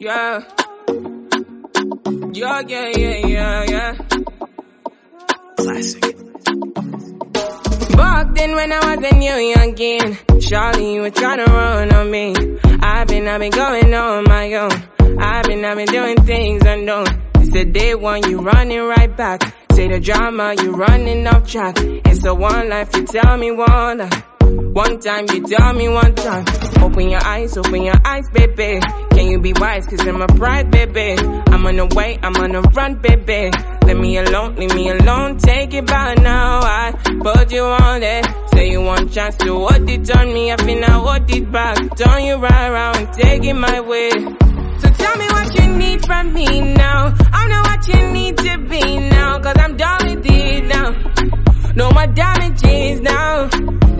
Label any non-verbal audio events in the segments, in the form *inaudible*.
Yeah. Yeah, yeah, yeah, yeah, yeah. Classic. Back then when I was a new youngin', Charlie, you were trying to run on me. I've been, I've been going on my own. I've been, I've been doing things unknown. It's the day one, you running right back. Say the drama, you running off track. It's a one life, you tell me one life. One time, you tell me one time. Open your eyes, open your eyes, baby. You be wise? Cause I'm a pride, baby. I'm on the way, I'm on the run, baby. Leave me alone, leave me alone. Take it by now. I put you on it. Say you want chance to hold it on me. I feel I hold it back. Turn you right around, take it my way. So tell me what you need from me now. I know what you need to be now. Cause I'm done with it now. No more damages now.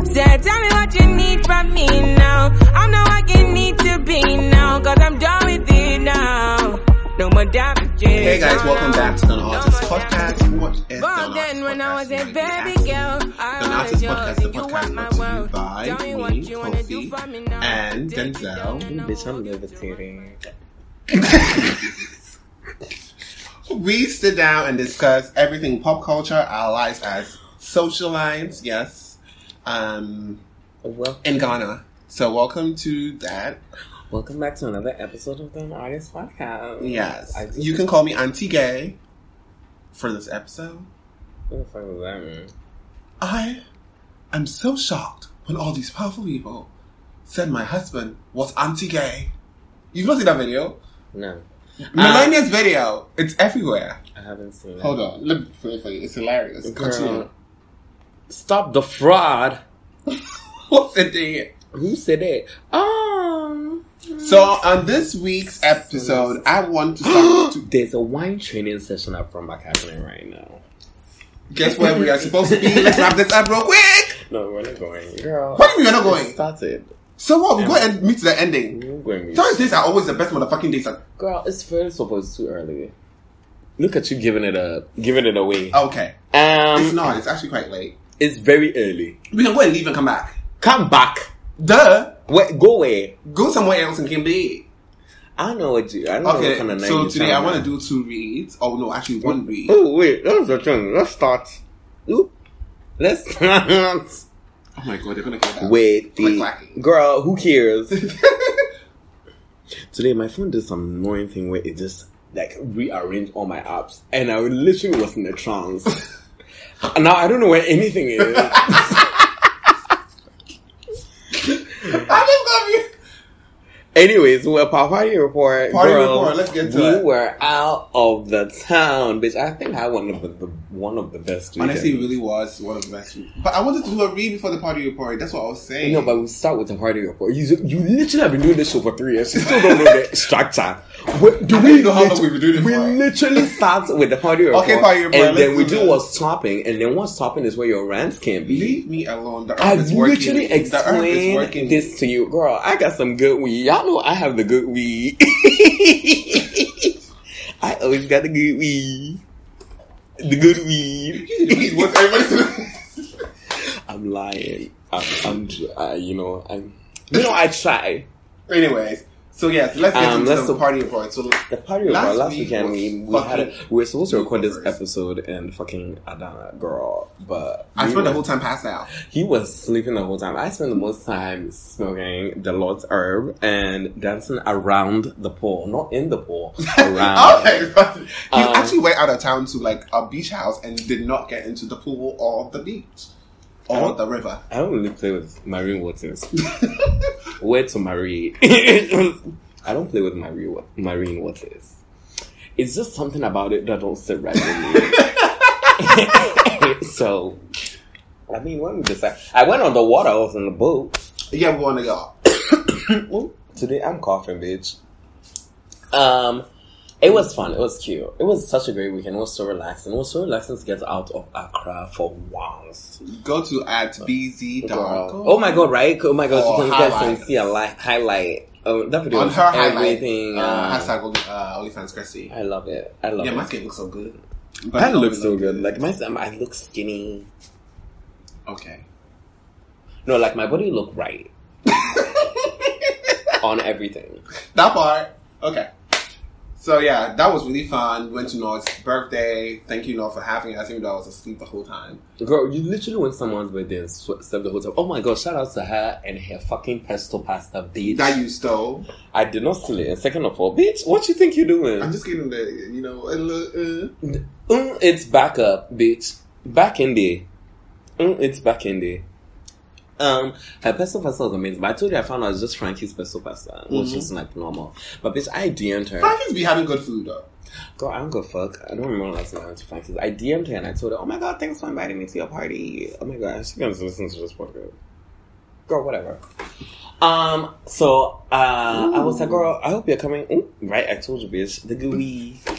Say, tell me what you need from me now. I know what you need to be now. Cause I'm done with it now. No more damages. Hey guys, welcome back to the No Artist more Podcast. What is But the then when I was a Podcast? baby You girl, I The was Artist Podcast, the and you podcast my brought to you world. by Tell me me, what you wanna do Koffi, for me now. and Take it Denzel. down. Bitch, I'm levitating. *laughs* We sit down and discuss everything pop culture, our lives as social lives, yes, um, Well, in Ghana. So welcome to that. welcome back to another episode of the Artist Podcast. Yes. You can call me Auntie Gay for this episode. What the fuck was that mean? I am so shocked when all these powerful people said my husband was Auntie Gay. You've not seen that video? No, Melania's video. It's everywhere. I haven't seen it. Hold on. Let me play it for you. It's hilarious. Continue. Stop the fraud. What's it doing? Who said it? Um, So on this week's episode, I want to start *gasps* to there's a wine training session up Front Back happening right now. guess where we are supposed to be. Let's wrap this up real quick. No, we're not going, girl. What do you mean you're not going? started. So what? We go and meet the ending. We're going. to- Thursdays are always the best motherfucking days. Girl, it's of all, too early. Look at you giving it a giving it away. Okay. Um, It's not. It's actually quite late. It's very early. We can go and leave and come back. Come back. Duh. Wait, go away. Go somewhere else and can be. I don't know what you. I don't know Okay. what kind of So today I want to do two reads. Oh no, actually one oh, read. Oh wait, that's the thing. Let's start. Oop. Let's start Oh my god, they're gonna get that. with the girl. Who cares? *laughs* Today my phone did some annoying thing where it just like rearranged all my apps, and I literally was in a trance. *laughs* *laughs* now I don't know where anything is. *laughs* I just. Anyways, well, party report. Party girl, report, let's get to we it. were out of the town, bitch. I think I one of the, one of the best. Honestly, weekends. really was one of the best. But I wanted to do a read before the party report. That's what I was saying. No, but we start with the party report. You, you literally have been doing this show for three years. You still don't know the *laughs* structure. What, do I we know how long we've been doing this We for. literally start with the party report. Okay, party report, And then we do what's topping, and then what's topping is where your rants can be. leave me alone. The earth I've is working. literally The earth is explained working. this to you, girl. I got some good weed. Y'all know I have the good weed. *laughs* I always got the good weed. The good weed. *laughs* I'm lying. I'm, I'm uh, you know, I'm, you know, I try. Anyways, so yes, let's get Um, into let's the do- party report. So The party Last report last week weekend we, we had a, we were supposed to record this episode in fucking Adana, girl, but I we spent the whole time passed out. He was sleeping the whole time. I spent the most time smoking the Lord's herb and dancing around the pool, not in the pool, *laughs* around. okay, he Um, actually went out of town to like a beach house and did not get into the pool or the beach or the river. I don't really play with marine waters. *laughs* Where to marine? *laughs* I don't play with marine marine waters. It's just something about it that don't sit right with me. *laughs* so, I mean, when we decide, I went on the water. I was in the boat. yeah, we want to go. *coughs* Today I'm coughing, bitch. Um, it was fun. It was cute. It was such a great weekend. It was so relaxing. It was so relaxing to get out of Accra for once. Go to at BZ. Oh my god, right? Oh my god, Oh, you can guys highlight. can see a li- highlight. Oh, that video On her highlight, everything. uh, uh, hashtag only, uh, OnlyFans Chrissy. I love it. I love it. Yeah, my skin looks so good. But I look so good. Like my, I look skinny. Okay. No, like my body look right *laughs* on everything. That part. Okay. So yeah, that was really fun. Went to Nord's birthday. Thank you, Nord, for having us, even though I was asleep the whole time. Girl, you literally went someone's birthday and slept the whole time. Oh my god, shout out to her and her fucking pesto pasta, bitch. That you stole. I did not steal it. And second of all, bitch, what you think you're doing? I'm just getting the, you know, a little, uh. Mm, it's back up, bitch. Back in there. Mm, it's back in there. Um, her personal pasta was amazing, but I told you I found out it's just Frankie's personal pasta, which Mm-hmm. is like normal. But bitch, I DM'd her. Frankie's be having good food though. Girl, I don't give a fuck. I don't remember last time I went to Frankie's. I DM'd her and I told her, oh my god, thanks for inviting me to your party. Oh my god, she's gonna listen to this podcast. Girl, whatever. Um, so, uh, I was like, girl, I hope you're coming. Ooh, right, I told you, bitch. The gooey. *laughs*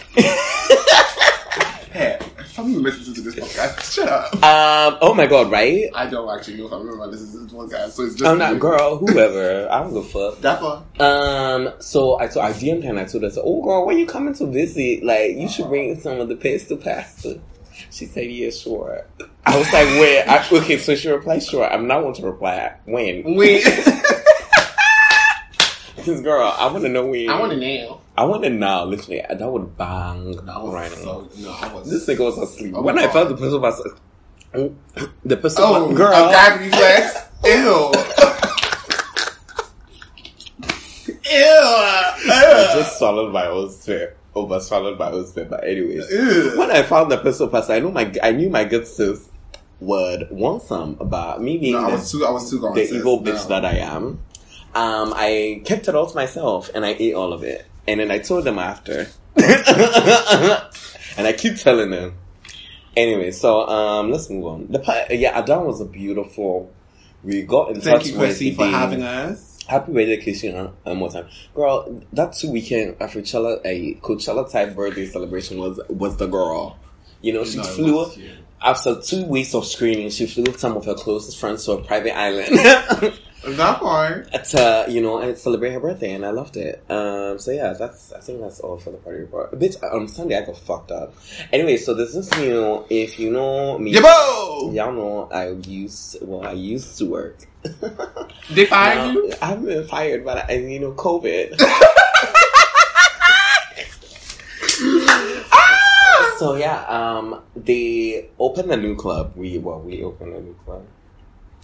If I'm listening to this podcast, shut up. Um, oh my god, right? I don't actually know if I remember listening to this podcast, so it's just. I'm not, girl, whoever. I don't give a fuck. *laughs* One. Um, so I told I DM'd her and I told her, so, oh girl, when you coming to visit, like you should bring some of the pesto pasta. She said, yeah, sure. I was like, where? I, okay, so she replied, sure. I'm not going to reply when. When? *laughs* Because girl, I want to know when. I want to nail. I want to now. Literally, that would bang That was right so. No, I was. This nigga was asleep. Oh when I felt the person pasta, oh, the pesto oh, pasta, girl. a gag reflex. Ew. *laughs* Ew. I just swallowed my own spit. Over swallowed my own spit. But anyways, Ew. when I found the pesto pasta, I knew my I knew my good sis would want some. But me being No, I the, was too. I was too gone. the sis. evil bitch No. that I am, um, I kept it all to myself and I ate all of it. And then I told them after, *laughs* and I keep telling them. Anyway, so um, let's move on. The pa- yeah, Adan was a beautiful. We got in Thank touch you, with Chrissy, for the- having us. Happy birthday, Casey, one one more time, girl. That two weekend Afrochella, a Coachella type birthday celebration was was the girl. You know, she No, flew after two weeks of screening. She flew with some of her closest friends to a private island *laughs* That part. to you know and celebrate her birthday, and I loved it. Um, so yeah, that's I think that's all for the party report. Bitch, on Sunday I got fucked up. Anyway, so this is new. If you know me, Yabo! y'all know I used well I used to work. *laughs* They fired Now, you? I haven't been fired, but I, you know, COVID. *laughs* so yeah, um, they opened a new club. We well, we opened a new club,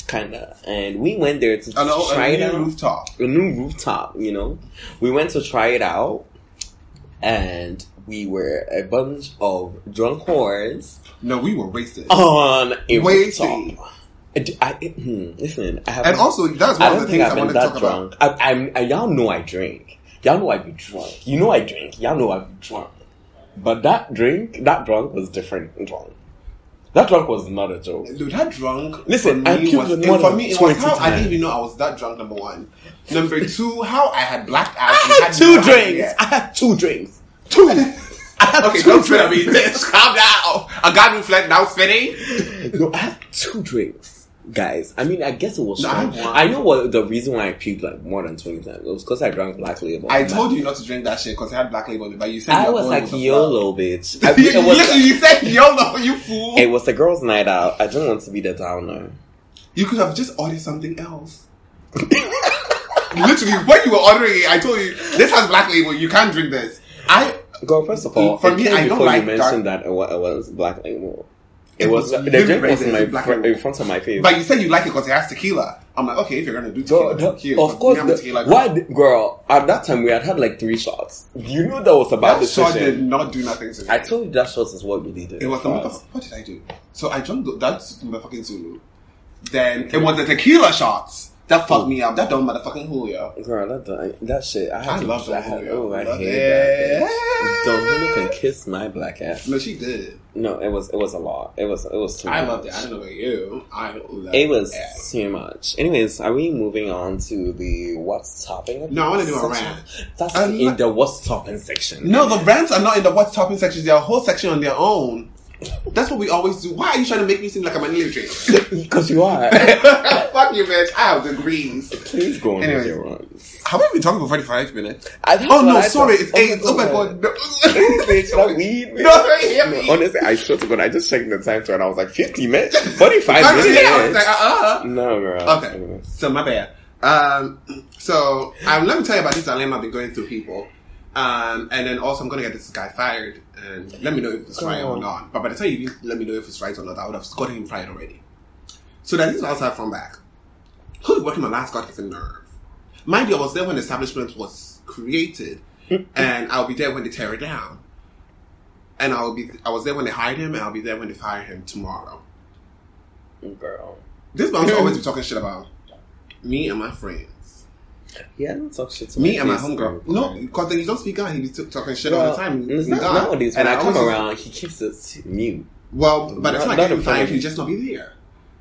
kinda, and we went there to old, try a it new out. rooftop. A new rooftop, you know. We went to try it out, and we were a bunch of drunk whores No, we were wasted. on a Wasted. rooftop. I, I, hmm, listen, I have And also, that's I one don't of the things I've I been wanted to that talk drunk. about. I, I'm, I, y'all know I drink. Y'all know I be drunk. You know I drink. Y'all know I be drunk. But that drink, that drunk was different than drunk. That drunk was not a joke. Dude, that drunk. Listen, for I me puked was, and for me, it was how I didn't even know I was that drunk. Number one. Number two, how I had blacked out. I had two drinks. I had two drinks. Two. *laughs* I had Okay, two don't spit at me, drinks. bitch. *laughs* Calm down. I got flat now spitting. No, I had two drinks, guys. I mean, I guess it was No, I. I know what the reason why I puked like more than twenty times. It was because I drank Black Label. I told you not to drink that shit because it had black label but you said I was like the YOLO, bitch. *laughs* I, you, was, literally, you said YOLO, you fool. it was a girls' night out. I didn't want to be the downer. You could have just ordered something else. *laughs* Literally, when you were ordering it, I told you this has black label. You can't drink this. I Girl, first of all, For me, I don't before like you mentioned that it it was black label. It, was, the drink was in my black fr- in front of my face. but you said you like it because it has tequila. I'm like, okay, if you're gonna do Girl, tequila, the- cute. of course, the- tequila. why, did- girl? At that time, we had had like three shots. You knew that was a bad That shot did not do nothing to me. I told you that shots is what we needed. it was the motherfucker. What did I do? So I drank the, that's motherfucking Zulu. Then it was the tequila shots that fucked me up. That dumb motherfucking Julio. Girl, that that, that shit. I, had I to, love that Julio. Oh, I Love hate it. that. Don't really can kiss my black ass. No, she did. No, it was it was a lot. It was it was too much. I much. loved it. I don't know about you. I loved It was it. too much. Anyways, are we moving on to the what's topping? No, I wanna do a section? rant. That's I in li- the what's topping section. No, the rants are not in the what's topping sections. They're a whole section on their own. That's what we always do. Why are you trying to make me seem like I'm an illiterate? because *laughs* you are. *laughs* Fuck you, bitch. I have degrees. Please go on Anyways. with your runs. Have we been talking for 45 minutes? Oh no, sorry, it's eight. Oh my god. No. *laughs* Weed. No. No, honestly, I swear to God, I just checked the time to and I was like, 50 minutes? 45 minutes? I was like, uh-uh. no, girl. Okay, so my bad. Um, so um, let me tell you about this dilemma I've been going through, people. Um, and then also I'm gonna get this guy fired and let me know if it's right or not. But by the time you let me know if it's right or not, I would have gotten him fired already. So that is outside Front Back. Who's working my last goddamn nerve? Mind you, I was there when the establishment was created, *laughs* and I'll be there when they tear it down. And I'll be I was there when they hired him, and I'll be there when they fire him tomorrow. Girl. This bounce *laughs* always be talking shit about me and my friends. Yeah, I don't talk shit to Me and my homegirl. No, because then you don't speak out. He be t- talking shit all the time. it's not nowadays. When And I come always- around, he keeps it mute. Well, but it's Not- time I not get him a he'll just not be there.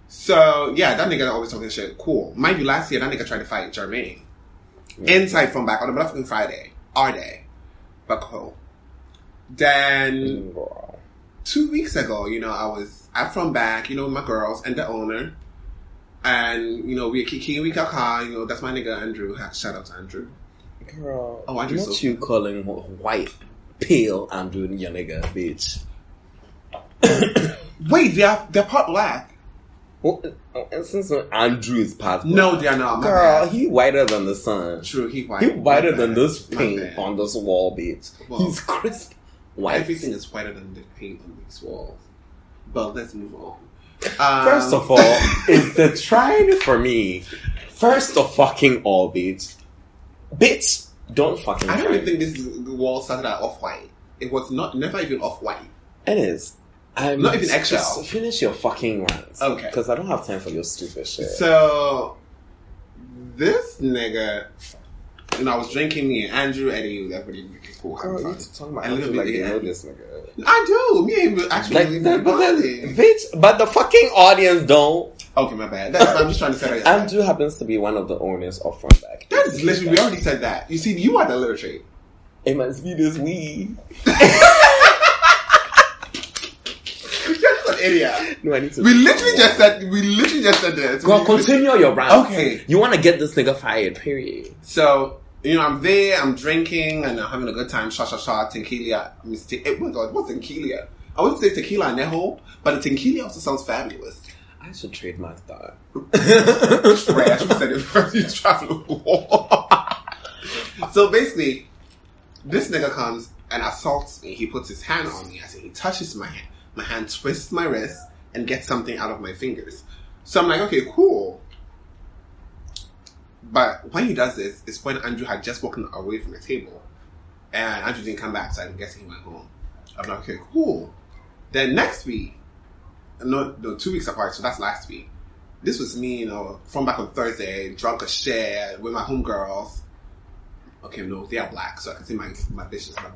So yeah, that nigga always talking shit. Cool. Mind you, last year that nigga tried to fight Jermaine inside Front Back on the motherfucking Friday, our day, but cool. Then mm, two weeks ago, you know, I was at Front Back, you know, with my girls and the owner, and you know, we are kiki we kaka, you know, that's my nigga Andrew. Shout out to Andrew. Girl. Oh, Andrew's Not so- you calling white, pale Andrew your nigga, bitch. *coughs* Wait, they're they're part black. Well, uh, since when Andrew is past No, they are not. My Girl, bad. he whiter than the sun. True, he white. He whiter than this paint on this wall, bitch. Well, He's *laughs* crisp white. Everything is whiter than the paint on these walls. But let's move on. Um, First of all, *laughs* is the trying for me. First of fucking all, bitch. Bitch, don't fucking I don't even think this is- the wall started at off white. It was not never even off white. It is. I'm Not even. Just finish your fucking rant. Okay. Because I don't have time for your stupid shit. So this nigga, you know, I was drinking me and Andrew, Eddie, everybody really cool. Girl, having you talking about And Andrew little like bit, you yeah. know this nigga. I do. Me and actually Like, really that, but then, bitch, but the fucking audience don't. Okay, my bad. That's, I'm just trying to say it. Andrew happens to be one of the owners of Front Back. That's literally. We already said that. You see, you are the literature. It must be this weed. *laughs* You're just an idiot. No, I need to. We literally just said. We literally just said this. Girl, We- continue your rant. Okay. You want to get this nigga fired, period. So, you know, I'm there, I'm drinking, and I'm having a good time. Sha sha sha, tequila. Mistake. It was, it was tequila. I wouldn't say tequila anejo, but the tequila also sounds fabulous. I should trademark that. *laughs* Right, I should have said it first. You travel. *laughs* so basically, this nigga comes and assaults me. He puts his hand on me. I say he touches my hand. My hand twists my wrist and gets something out of my fingers. So I'm like, okay, cool. But when he does this, it's when Andrew had just walked away from the table. And Andrew didn't come back, so I'm guessing he went home. I'm like, okay, cool. Then next week, no, no, two weeks apart, so that's last week. This was me, you know, Front Back on Thursday, drunk as shit with my homegirls. Okay, no, they are black, so I can see my my bitches, my,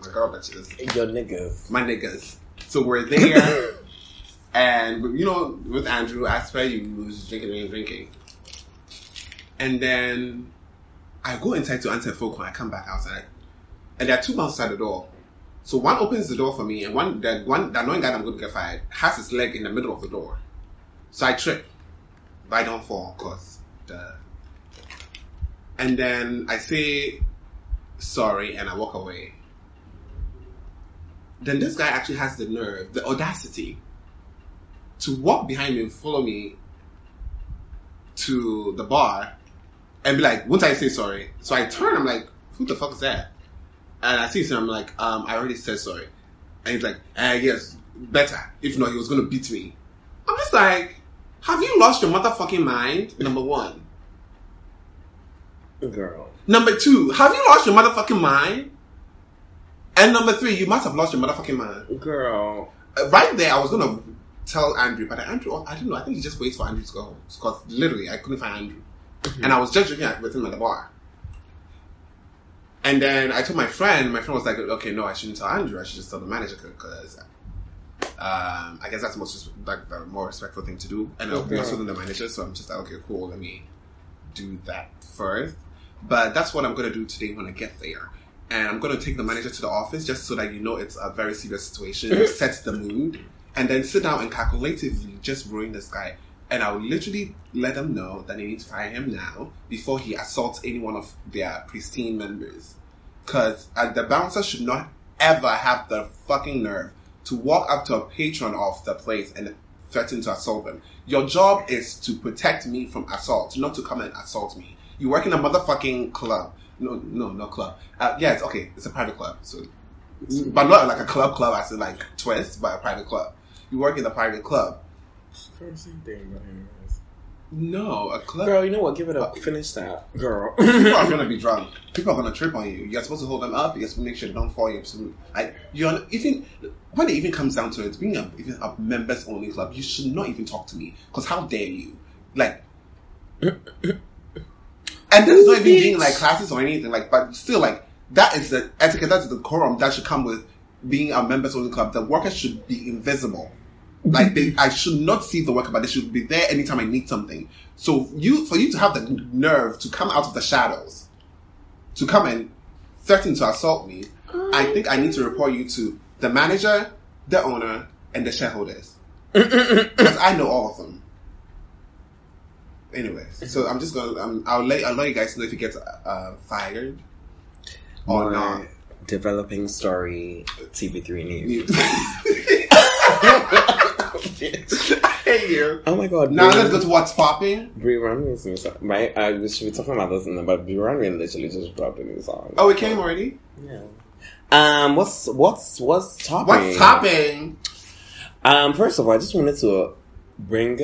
my girl bitches, Your niggas. my niggas. So we're there, *laughs* and you know, with Andrew, as per you, was drinking and drinking, and then I go inside to answer a phone call. I come back outside, and there are two men outside the door. So one opens the door for me, and one the one the annoying guy that I'm going to get fired has his leg in the middle of the door. So I trip, but I don't fall, cause the. And then I say sorry, and I walk away. Then this guy actually has the nerve, the audacity, to walk behind me and follow me to the bar, and be like, "Won't I say sorry?" So I turn. I'm like, "Who the fuck is that?" And I see him. I'm like, um, "I already said sorry." And he's like, "Ah, yes, better. If not, he was gonna beat me." I'm just like, "Have you lost your motherfucking mind?" Number one. Girl. Number two, have you lost your motherfucking mind? And number three, you must have lost your motherfucking mind. Girl. Uh, right there, I was gonna tell Andrew, but Andrew, I don't know. I think he just waits for Andrew to go home because literally, I couldn't find Andrew, and I was just drinking with him at the bar. And then I told my friend. My friend was like, "Okay, no, I shouldn't tell Andrew. I should just tell the manager because." Um, I guess that's the most like the more respectful thing to do, and I'll be Okay. also than the manager. So I'm just like, okay, cool. Let me do that first. But that's what I'm gonna do today when I get there. And I'm gonna take the manager to the office just so that you know it's a very serious situation, *laughs* set the mood, and then sit down and calculatively just ruin this guy. And I will literally let them know that they need to fire him now before he assaults any one of their pristine members. Cause uh, the bouncer should not ever have the fucking nerve to walk up to a patron of the place and threaten to assault them. Your job is to protect me from assault, not to come and assault me. You work in a motherfucking club. No, no, no club. Uh, yeah, it's okay. It's a private club. So, but not like a club club as in like twist, but a private club. You work in a private club. Same thing, but anyways. No, a club. Girl, you know what? Give it up. Uh, Finish that, girl. *laughs* People are gonna be drunk. People are gonna trip on you. You're supposed to hold them up. You're supposed to make sure they don't fall into like you're even when it even comes down to it, being a even a members only club, you should not even talk to me because how dare you? Like, and there's not even being like classes or anything like, but still like that is the etiquette. That's the quorum that should come with being a members only club. The workers should be invisible. Like they, I should not see the worker, but they should be there anytime I need something. So you, for you to have the nerve to come out of the shadows, to come and threaten to assault me, I think I need to report you to the manager, the owner, and the shareholders. *laughs* Because I know all of them. Anyway, so I'm just gonna, um, I'll let, I'll let you guys know if you get uh, fired or More not. developing story. TV3 news. *laughs* *laughs* I hate you. Oh my god. Now let's go to what's popping. Bree Runway is new song. Right? Uh, we should be talking about this in the but Bree Runway literally just dropped a new song. Oh, it came already. Yeah. Um, what's what's what's topping? What's topping? Um, first of all, I just wanted to bring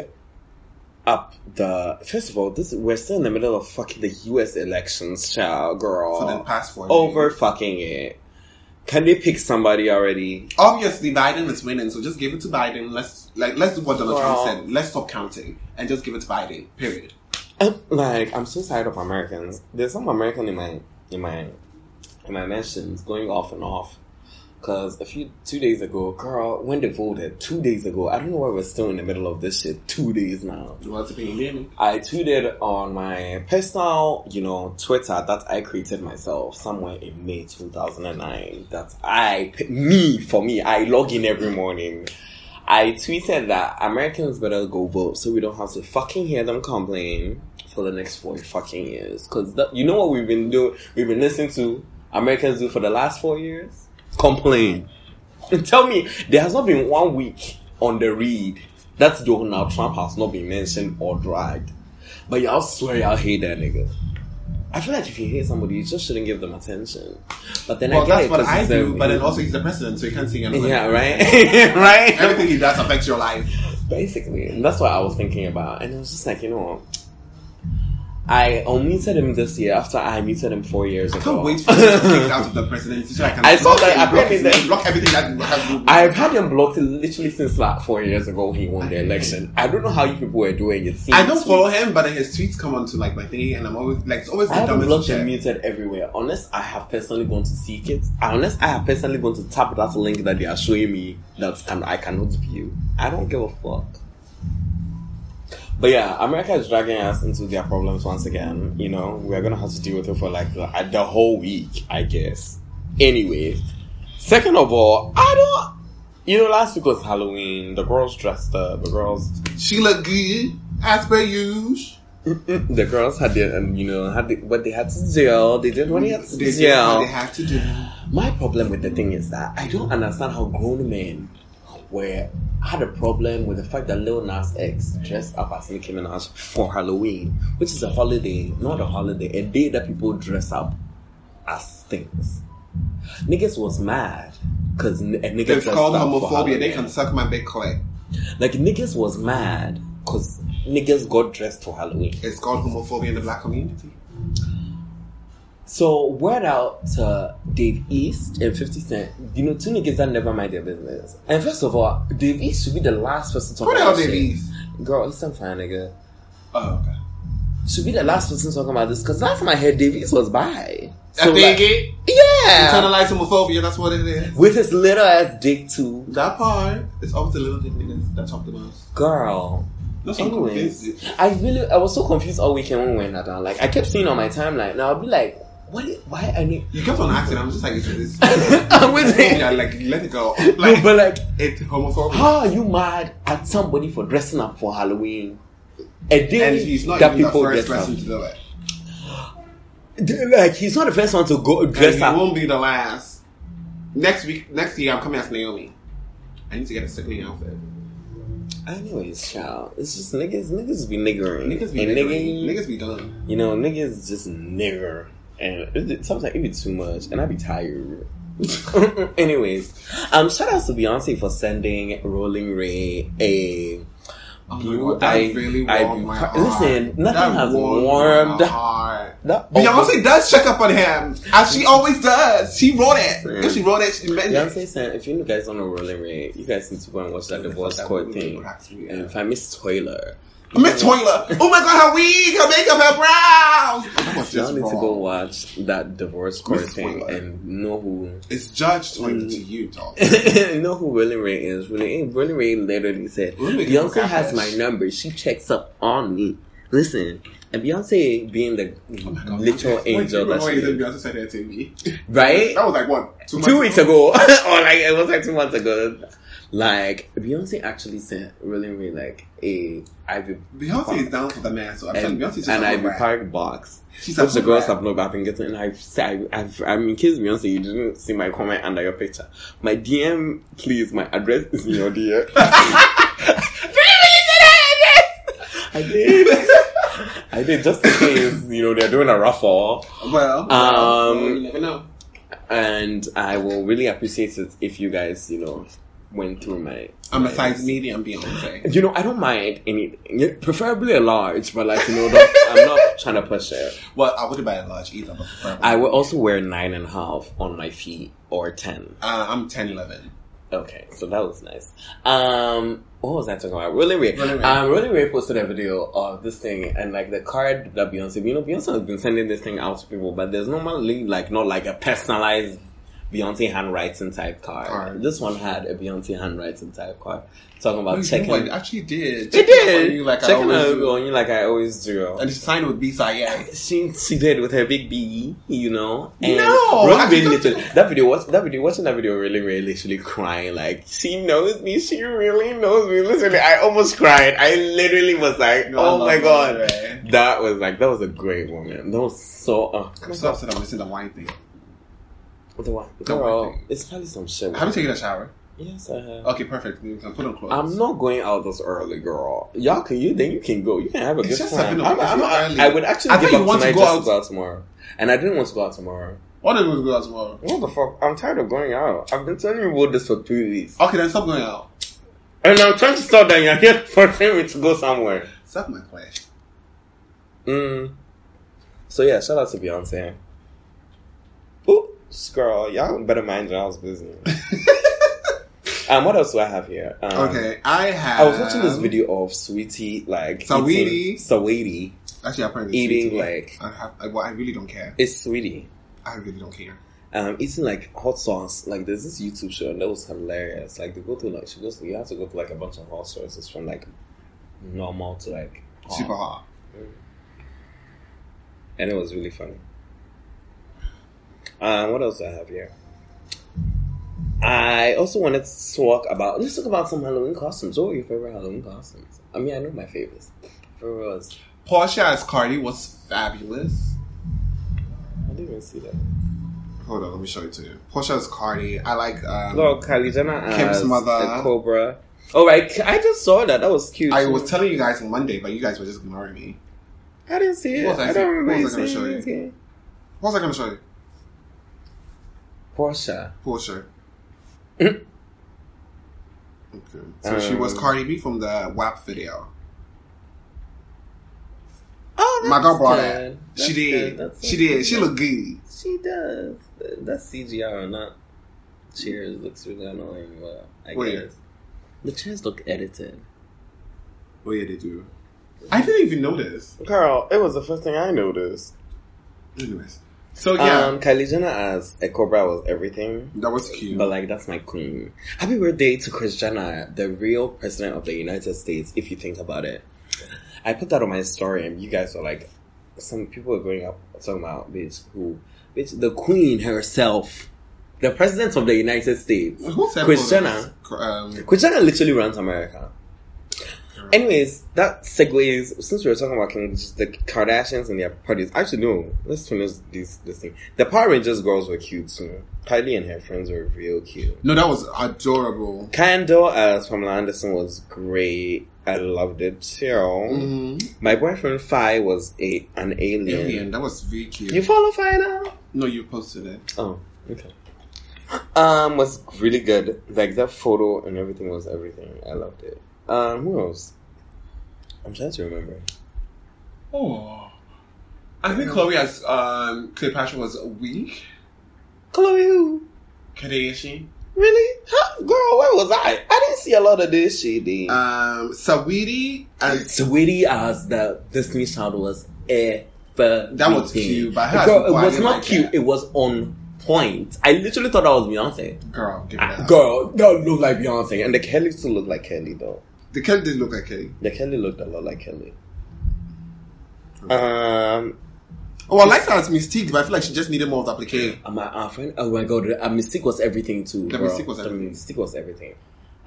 up the first of all, this we're still in the middle of fucking the U.S. elections, child, girl. For the past four over fucking it. Can they pick somebody already? Obviously, Biden is winning, so just give it to Biden. Let's like let's do what Donald Girl. Trump said. Let's stop counting and just give it to Biden. Period. Um, like I'm so tired of Americans. There's some American in my in my in my mentions going off and off. Cause a few two days ago, girl, when they voted two days ago, I don't know why we're still in the middle of this shit. Two days now. you want What's opinion? I tweeted on my personal, you know, Twitter that I created myself somewhere in May 2009. That I, me, for me, I log in every morning. I tweeted that Americans better go vote so we don't have to fucking hear them complain for the next four fucking years. Cause that, you know what we've been doing, we've been listening to Americans do for the last four years? Complain. And tell me, there has not been one week on the read that Donald Trump has not been mentioned or dragged. But y'all swear y'all hate that nigga. I feel like if you hate somebody, you just shouldn't give them attention. But then Well, I get that's it what I do. But then also he's the president, so you can't see anything. yeah, *laughs* right, *laughs* right. Everything he does affects your life. Basically, and that's what I was thinking about, and it was just like, you know, I unmuted him this year after I muted him four years I ago. can't wait for him to *laughs* get out of the presidency so I can I saw block that him, block, his- that- block everything that has I've had him blocked literally since like four years ago he won the election. I don't know how you people were doing it. I don't follow him, but his tweets come onto like my thing, and I'm always like, it's always I the have dumbest blocked and muted everywhere. Unless I have personally gone to seek it. Unless I have personally gone to tap that link that they are showing me that can I cannot view. I don't give a fuck. But yeah, America is dragging us into their problems once again. You know, we're gonna have to deal with it for like the, the whole week, I guess. Anyway, second of all, I don't. You know, last week was Halloween. The girls dressed up. The girls She looked good, as per usual. the girls had their, um, you know, had the, what they had to do. They did what they had to They did what they do. had to do. My problem with the thing is that I don't understand how grown men were had a problem with the fact that Lil Nas X dressed up as Nicki Minaj for Halloween, which is a holiday, not a holiday, a day that people dress up as things. Niggas was mad because a nigga It's called homophobia. They can suck my big clit. like niggas was mad because niggas got dressed for Halloween. It's called homophobia in the black community. So word out to Dave East and 50 Cent, you know, two niggas that never mind their business. And first of all, Dave East should be the last person talking Who about did shit. these? Girl, he's some fine nigga. Oh, okay. Should be the last person talking about this because last time I heard Dave East was by. I think like, it. yeah, Internalized homophobia, that's what it is. with his little ass dick too, That part, it's always the little dick niggas that talk the most. girl. That's Anyways. I really, I was so confused all weekend when we went that down. Like, I kept seeing on my timeline. Now I'll be like, what? i- Why I need? You kept on asking, I'm just like, it's this. *laughs* I'm with it. yeah, like, let it go. *laughs* No, but like, it's homophobic. How are you mad at somebody for dressing up for Halloween? A day And he's not that even the people first dress person up. to do it. Like he's not the first one to go And dress he up. won't be the last. Next week, next year, I'm coming as Naomi. I need to get a sickening outfit. Anyways, child, it's just niggas. Niggas be niggering. Niggas be and niggering. Niggas be done. you know, niggas just nigger. And sometimes it be too much, and I'd be tired. *laughs* Anyways, um, shout out to Beyonce for sending Rolling Ray a. Oh blue God, that eye- really eye- warmed my heart. Listen, *laughs* nothing That has warmed warmed. my heart. That Beyonce does check up on him, as she always does. She wrote it. If she wrote it, she meant it. Beyonce said, if you guys don't know Rolling Ray, you guys need to go and watch that divorce court thing. And if I miss Toler, Miss Toler. Oh my god, her wig, her makeup, her brows. That was y'all just need to go watch that divorce court Miss thing Toler. and know who It's Judge Toler Mm. to you, dog. *laughs* know who Rolling Ray is. Rolling, Rolling Ray literally said, Rolling Ray Beyonce has catfish. my number. She checks up on me. Listen, and Beyonce being the Oh my God. literal Wait, angel that she is. Beyonce said that to me? Right? That was like what? Two, two months weeks ago, *laughs* or like it was like two months ago. Like Beyonce actually sent really, really like a Ivy Beyonce is down for the man, so I'm and, telling you, Beyonce's just an Ivy. Park box. She's Which a the girls have not I've been getting, and I've said, I've, I mean, in case Beyonce, you didn't see my comment under your picture. My DM, please, my address is in your DM. *laughs* I did. I did just in case, you know, they're doing a raffle. Well, Um, well, you never know. And I will really appreciate it if you guys, you know, went through my. I'm a size medium Beyonce. *laughs* You know, I don't mind any, preferably a large, but like, you know, I'm not trying to push it. Well, I wouldn't buy a large either, but. I would also wear nine and a half on my feet or ten. Uh, I'm 10, 11. Okay, so that was nice. Um, what was I talking about? Rolling Ray. Rolling Ray. Um, Rolling Ray posted a video of this thing and like the card that Beyonce. You know, Beyonce has been sending this thing out to people, but there's normally like not like a personalized Beyonce handwriting type card. Card. This one had a Beyonce handwriting type card. Talking about No, checking. you know what? It actually did. it Checking up did. on you like I always do. on you like I always do. And she signed with B-Side. She she did with her big B, you know. And No, literally that video was that video watching that video really really literally crying like she knows me, she really knows me. Literally, I almost cried. I literally was like, No, oh my god, Rolling that was like that was a great moment. That was so. Uh, I'm so upset I'm missing the wine thing. The one, The girl, it's probably some shit. Have you taken a shower? Yes, I have. Okay, perfect. You can put on clothes. I'm not going out this early, girl. Y'all can you then you can go. You can have a It's good time. I'm. I'm, I, would actually I give up want to go just out- to go out tomorrow, and I didn't want to go out tomorrow. What are we go out tomorrow? What the fuck? I'm tired of going out. I've been telling you about this for three weeks. Okay, then stop going out. And I'm trying to stop that you're here forcing *laughs* me to go somewhere. Stop my flesh. Mm. So yeah, shout out to Beyonce. Girl, y'all better mind y'all's business. *laughs* um, what else do I have here? Um, Okay, I have. I was watching this video of Sweetie, like Saweetie. eating- Saweetie. Actually, apparently eating, sweetie. like- I have. I, well, I really don't care. It's Sweetie. I really don't care. Um, eating like hot sauce. Like there's this YouTube show and that was hilarious. Like they go to like she goes you have to go to like a bunch of hot sauces from like normal to like hot. Super hot. and it was really funny. Um, what else do I have here? I also wanted to talk about. Let's talk about some Halloween costumes. What were your favorite Halloween costumes? I mean, I know my favorites. Favorite was Portia as Cardi was fabulous. I didn't even see that. Hold on, let me show it to you. Portia as Cardi. I like. Um, Kylie Jenner Kim's mother. the Cobra. Oh right, I just saw that. That was cute. I was telling you guys on Monday, but you guys were just ignoring me. I didn't see it. I I, don't remember What was I gonna show you? What was I going to show you? Portia. Portia. *clears throat* okay. So she was Um, Cardi B from the WAP video. Oh, My girl brought good. it. That's She good. did. That's She good. did. She looked good. She does. That's CGI or not? Cheers looks really annoying. Well, I Wait. guess the chairs look edited. Oh yeah, they do. I didn't even notice. Carl, it was the first thing I noticed. Anyways, so yeah, Um, Kylie Jenner as a Cobra was everything. that was cute. But like that's my queen. Happy birthday to Kris Jenner, the real president of the United States. If you think about it, I put that on my story, and you guys were like, some people are going up talking about bitch who, bitch the queen herself, the president of the United States. Who said Kris? Jenner. Um, Kris Jenner literally runs America. Anyways, that segues since we were talking about King, the Kardashians and their parties. Actually, no, let's finish this this thing. The Power Rangers girls were cute too. Kylie and her friends were real cute. No, that was adorable. Kendall as Pamela Anderson was great. I loved it too. Mhm. My boyfriend Fi was a an alien. Alien, that was very cute. You follow Fi now? no, you posted it. Oh, okay. Um, was really good. Like that photo and everything was everything. I loved it. Um, who else? I'm trying to remember. Oh. I think Khloe as um, Cleopatra was weak. Khloe who? Kardashian. Really? Huh? Girl, where was I? I didn't see a lot of this shit. Then. Um, Saweetie and Sweetie as the Disney Child was a That was cute, but Girl, it was didn't like cute. that. It was on point. I literally thought that was Beyonce. girl, give it Ah, up. Girl, that looked like Beyonce, and the Kelly still looked like Kelly though. The Kelly did look like Kelly. The Kelly looked a lot like Kelly. Um, Oh, I like her as Mystique, but I feel like she just needed more of the applique. uh, my uh, friend, oh my god, uh, Mystique was everything too. The. Mystique was everything. The Mystique was everything.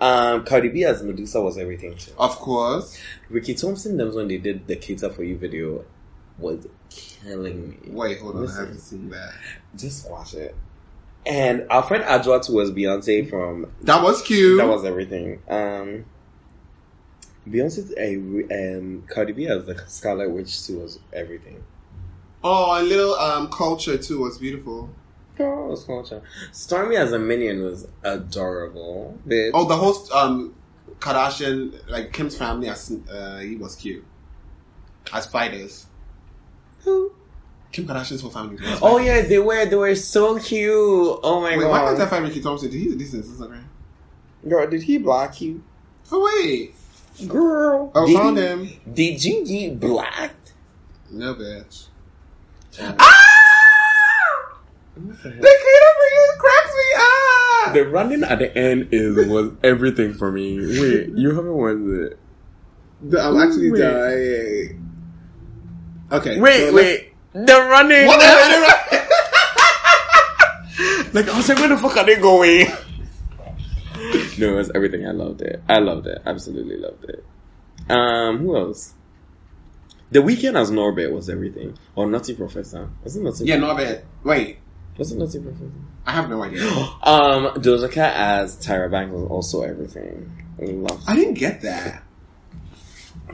Um, Cardi B as Medusa was everything too. Of course. Ricky Thompson, them when they did the Cater for You video, was killing me. Wait, hold on, Listen. I haven't seen that. Just watch it. And our friend Adwa too was Beyonce from That was cute. That was everything. Um, Beyonce's a um, Cardi B as the Scarlet Witch too was everything. oh, and little um Kulture too was beautiful. It was Kulture. Stormi as a minion was adorable. Bitch. Oh, the whole um Kardashian, like Kim's family, as uh, he was cute as spiders. Who? Kim Kardashian's whole family. Was Oh yeah, they were they were so cute. Oh my god. Wait, why can't I god. find Ricky Thompson? Did he this on Instagram? Girl, did he block you? Oh wait, Girl. I did found he- him. Did you get blocked? No bitch. Ah! What the hell? They cater for you cracks me up. The running at the end is was everything for me. Wait, you haven't watched it. The- I'm actually Wait. dying. Okay. Wait, so let's- wait. The running. What the hell? *laughs* like I was like, where the fuck are they going? *laughs* no, it was everything. I loved it. I loved it. Absolutely loved it. Um, who else? The Weeknd as Norbit was everything. Or Nutty Professor. Was it Nutty? yeah, no bad. Wait, Was it Nutty Professor? I have no idea. *gasps* Um, Doja Cat as Tyra Banks was also everything. I loved I didn't get that.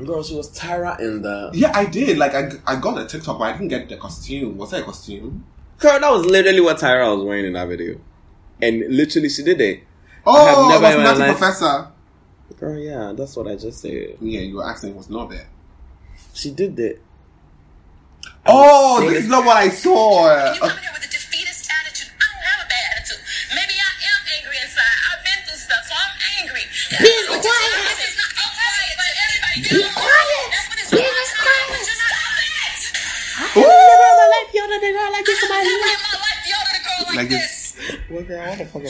Girl, she was Tyra in the. Yeah, I did. Like, I, I got a TikTok, but I didn't get the costume. Was that a costume? Girl, that was literally what Tyra was wearing in that video. And literally, she did it. Oh, have never in was my Nutty life- Professor. Girl, yeah, that's what I just said. Yeah, your accent was not that. She did it. Oh, saying this is not what I saw. You Uh, come here with a *laughs* defeatist attitude. I don't have a bad attitude. Maybe I am angry inside. I've been through stuff, so I'm angry. Be quiet. This is not be quiet, but everybody be quiet. That's what it's about. But you're not that. ooh, Never in my life yelled at a girl like Like this. this. What the what the fuck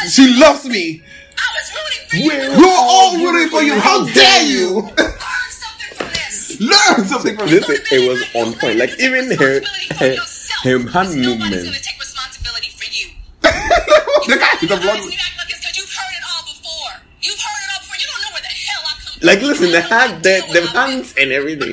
because She loves me. I was rooting for you. We're all rooting for you. How dare you? Learn something from this. Learn something from This this. it, it was on point. Like even her her, her hand Nobody's movement. gonna take responsibility for you. *laughs* the guy with the You blood. like it's 'cause you've heard it all before. You've heard it all before. You don't know where the hell I come from. Like listen, the don't hand, the, the deal hands and everything.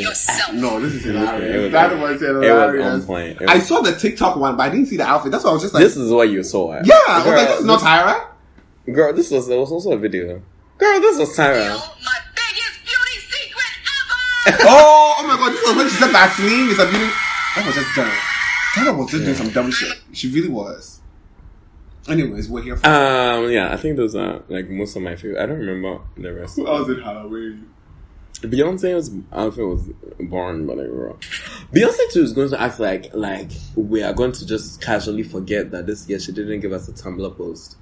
Yourself. No, this is It hilarious. was- that was It was hilarious. on point. It I saw the TikTok one, but I didn't see the outfit. That's why I was just like, this is what you saw. yeah. I was girl, like, this is not Tyra. Girl, this was there was also a video. Girl, this was Tyra. My biggest beauty secret ever. *laughs* oh, oh my god, this was when she said Vaseline is a beauty. That was just dumb. Tyra was just doing some dumb shit. She really was. Anyways, we're here for. Um, yeah, I think those are like most of my favorite. I don't remember the rest. Who else did Halloween? Beyonce's outfit was boring, but raw. Beyonce too is going to act like like we are going to just casually forget that this year she didn't give us a Tumblr post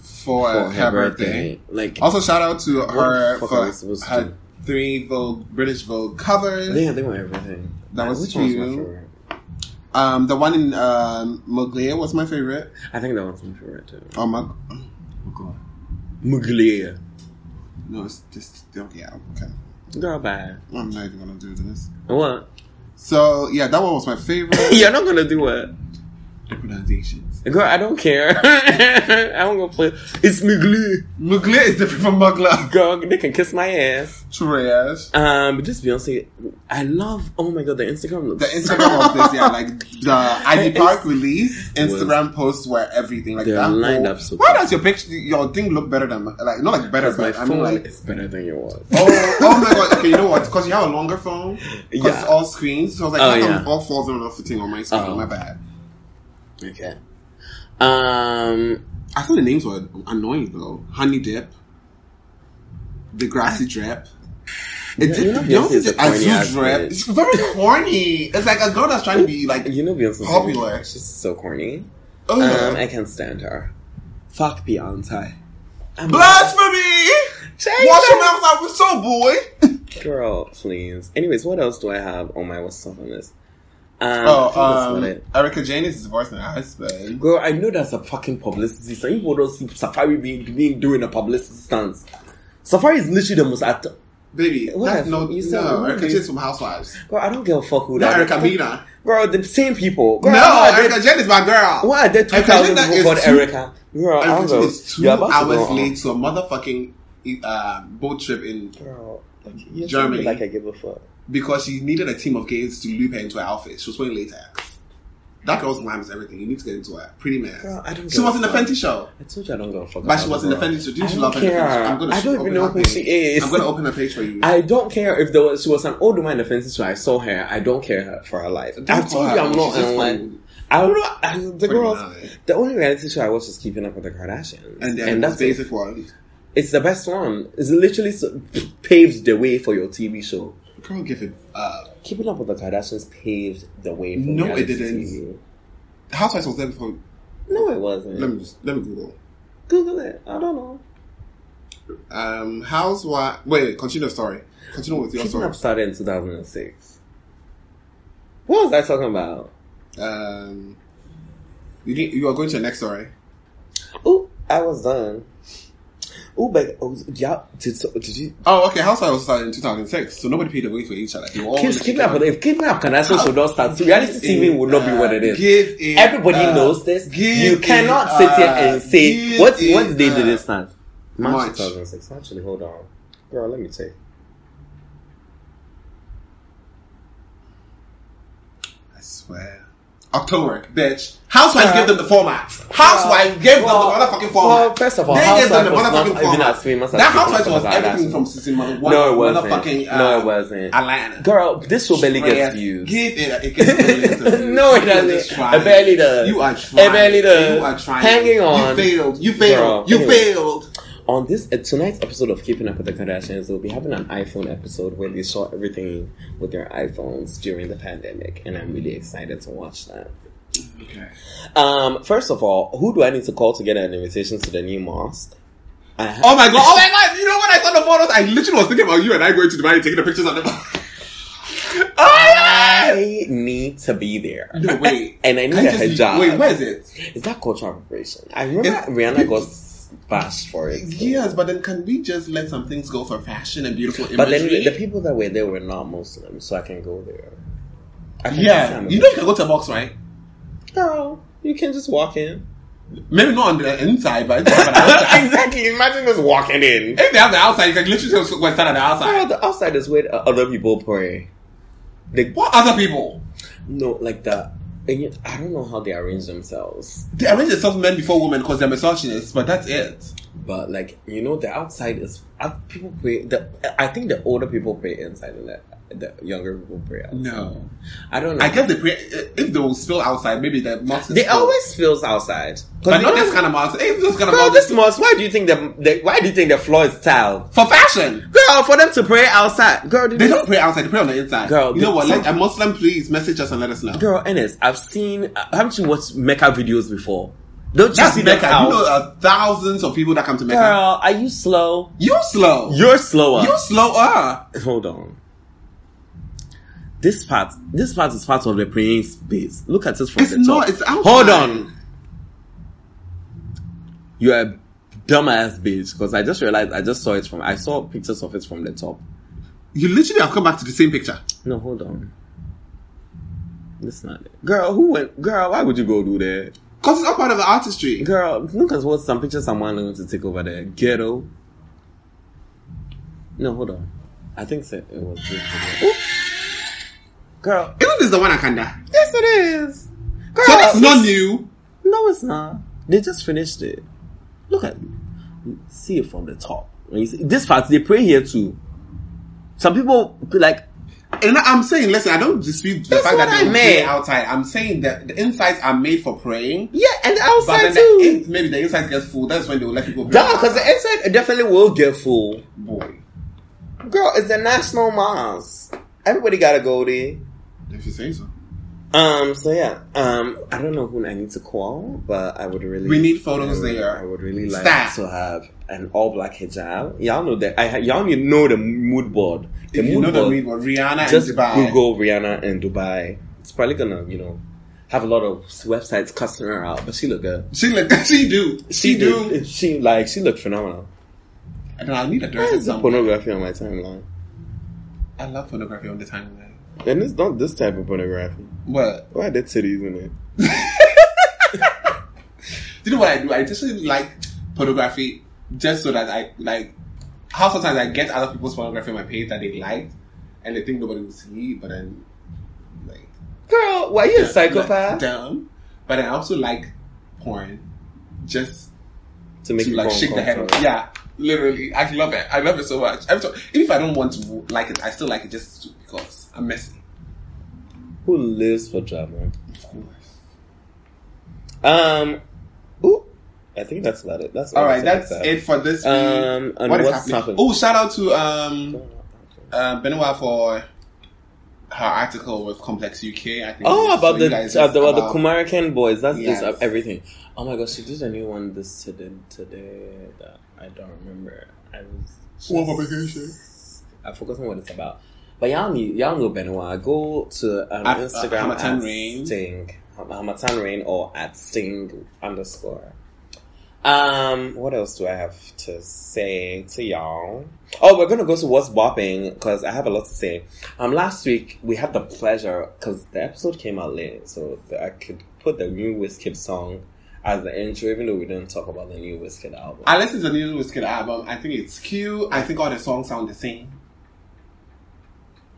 For, for her, birthday. Like, Also, shout out to her the fuck are we for supposed to three Vogue British Vogue covers. yeah, they were everything. That was Which one was my favorite? Um, the one in um, Muglia was my favorite. I think that one's my favorite too. Oh my, oh god, Muglia. no, it's just oh, yeah. Okay, Girl, bad. I'm not even gonna do this. What? So yeah, that one was my favorite. *laughs* You're not gonna do what? The pronunciations. Girl, I don't care. *laughs* I don't go play. It's Mugli. Mugler is different from Mugler. Girl, they can kiss my ass. Trash. Um, but this Beyonce, I love. Oh my god, the Instagram looks. The Instagram of this, yeah, like the *laughs* Ivy Park release, Instagram posts were everything. Like They're that. lined whole- up so Why does your picture, your thing look better than like not like better, my but I phone mean like. is better than yours. Oh, oh my god! *laughs* Okay, you know what? Because you have a longer phone, Yeah. it's all screens. So I was like, Oh, yeah. all them are not fitting on my screen? Oh. My bad. Okay. Um, I thought the names were annoying though. Honey dip, the grassy drip. It You know did, Beyonce is a corny Azul ass drip. bitch. It's very corny. It's like a girl that's trying to be like you know Beyonce's Popular. She's so corny. ugh. Um, I can't stand her. Fuck Beyonce. I'm blasphemy. Wash your mouth out with soap, boy. Girl, please. Anyways, what else do I have on my what's up on this? Um, Oh, um. Erika Jayne is divorcing her husband. Girl, I know that's a fucking publicity. Some people don't see Safari being, being doing a publicity stunt. Safari is literally the most act- Baby, What? that's no, You said- no. Erika Jayne's from Housewives. Girl, I don't give a fuck who Not that Erica. Mina. Girl, the same people. Girl, No, Erika Jayne is my girl. Why are there two Erika Jayne people is called two- Erica? Girl, Erika Jayne is 2 You're about to hours late to a motherfucking uh, boat trip in Girl, like. Germany. Like I give a fuck. Because she needed a team of gays to loop her into her outfit. She was wearing latex. That girl's glam is everything. You need to get into her. Pretty man. Girl, I don't She was in the fuck. Fenty show. I told you I don't give a fuck. But she was in the girl. Fenty show. Didn't I you don't love her? care. I'm gonna I don't even know who page. she is. I'm gonna open her page for you. I don't care if there was she was an old woman in the Fenty show. I saw her. I don't care her for her life. Don't I call told you I'm not She's just online. old. I don't know. I, the girls. The only reality show I watch is Keeping Up with the Kardashians, and and that's basic it. one. It's the best one. It's literally so, paved the way for your TV show. Give it up. Keeping Up with the Kardashians paved the way for No, it reality didn't. TV. Housewives was there before. No, it wasn't. Let me just let me Google. Google it. I don't know. Um, Housewives. Wait, continue the story. Continue with your Keeping story. Up started in 2006. What was I talking about? Um, you you are going to the next story. Oh, I was done. Oh, but oh, yeah, did, so, did you? Oh, okay. Housewives was started in 2006, so nobody paid away for each other. They were all up with if keeping up Kardashian should not start. Reality TV will not be what it uh. Give it Everybody up. knows this. Give you cannot it sit here and say what what it day did up. it start? March, March. 2006. Actually, hold on, girl. Let me check. I swear. October, bitch. Housewives Uh, gave them the format. Housewives gave well, them the motherfucking format. well, first of all, they gave them the Housewives was not motherfucking format. famous that Housewives was everything from season one. one No, it wasn't. Motherfucking, uh, no, it wasn't. Atlanta. Girl, this show barely gets views. Give it. It *laughs* gets views. no, it You are just doesn't. It barely does. You are trying. It barely does. You are trying. Hanging on. You failed. You failed. Girl, you anyway. failed. On this uh, tonight's episode of Keeping Up with the Kardashians, we'll be having an iPhone episode where they shot everything with their iPhones during the pandemic, and I'm really excited to watch that. Okay. Um, first of all, who do I need to call to get an invitation to the new mosque? I ha- Oh my god! Oh my *laughs* god! You know when I saw the photos, I literally was thinking about you and I going to Dubai and taking the pictures of the. *laughs* oh I need to be there. No, wait. *laughs* and I need Can a just- hijab. Wait, where is it? Is that cultural appropriation? I remember It's- Rihanna got bashed for it. Yes, but then can we just let some things go for fashion and beautiful imagery? But then the people that were there were not Muslims, so I can go there. I can yeah, you know you can go to a box, right? girl. You can just walk in. Maybe not on the inside, but if they have an outside. exactly. Imagine just walking in. if they have the outside, you can literally just go stand at the outside. the outside is where other people pray. They, What other people? no, like the. And yet- I don't know how they arrange themselves, They arrange themselves men before women because they're misogynists, but that's it. but like you know, the outside is people pray. The I think the older people pray inside, and the, the younger people pray outside. No. I don't know. I guess they pray, if they will spill outside, maybe the mosque is they full. always feels outside. But not they this kind of mosque. It's this kind of mosque this mosque. Why do you think the, the why do you think the floor is tiled? for fashion. Girl, for them to pray outside. Girl, did They don't pray outside; they pray on the inside. Girl, you know what? some- Let a Muslim please message us and let us know. Girl, Ennis, I've seen. uh, Haven't you watched Mecca videos before? Don't you That's see Mecca. out? You know uh, thousands of people that come to Mecca. Girl, are you slow? You slow. You're slower. You slower. Hold on. This part, this part is part of the praying space. Look at this from It's the not, top. it's outside. Hold on. You're a dumbass bitch because I just realized I just saw it from. I saw pictures of it from the top. You literally have come back to the same picture. No, hold on. That's not it. Girl, who went? Girl, why would you go do that? Because it's all part of the artistry. Girl, look at what some pictures someone going to take over there. Ghetto. No, hold on. I think so- it was this. Girl, Isn't this the one Akanda? yes it is. Girl, So that's not new. No, it's not. They just finished it. Look at see it from the top. When you see, this part, they pray here too. Some people like And I'm saying, listen, I don't dispute the That's fact that I they pray outside. I'm saying that the insides are made for praying. yeah, and But outside then too. the in, maybe the inside gets full. That's when they will let people. Duh, because the inside definitely will get full. boy, Girl, it's the national mosque. Everybody gotta go there. If you say so. Um. So yeah. Um. I don't know who I need to call, but I would really. We need photos I would, there. I would really like Stat. to have an all black hijab. Y'all know that. I y'all need know the mood board. The If you mood know the mood board. Rihanna just and Dubai. Google Rihanna in Dubai. It's probably gonna, you know, have a lot of websites cussing her out, but she look good. She look, *laughs* she do, she, do. did- She like she looked phenomenal. And I need a dress pornography on my timeline? I love pornography on the timeline. And it's not this type of pornography. What? Why are there titties in it? *laughs* Do you know what I do? I just really like pornography just so that I like. How sometimes I get other people's pornography on my page that they like, and they think nobody will see, but then like Girl, why you a dumb- psychopath? Dumb. But I also like porn, just To make to you like shake the head. uncomfortable. Yeah, literally, I love it. I love it so much. Every time, even if I don't want to like it, I still like it just because I'm messy. Who lives for drama? Of course. Um, ooh, I think that's about it. That's All right, that's said. it for this week. Um, and what is what's happening? Oh, shout out to um uh, Benoit for her article with Complex UK. I think Oh, about the uh, the, about- the Kumarakan boys. That's Yes. this uh, everything. Oh my gosh, she did a new one this today. Today that I don't remember. I was What publication? I forgot what it's about. But y'all need y'all know Benoit. Go to um, At, uh, Instagram Hamatan at Rain. Sting Hamatan Rain or at Sting underscore. Um, what else do I have to say to y'all? Oh, we're gonna go to what's bopping because I have a lot to say. Um, last week we had the pleasure because the episode came out late, so I could put the new Wizkid song as the intro, even though we didn't talk about the new Wizkid album. I listened to the new Wizkid album. I think it's cute. I think all the songs sound the same.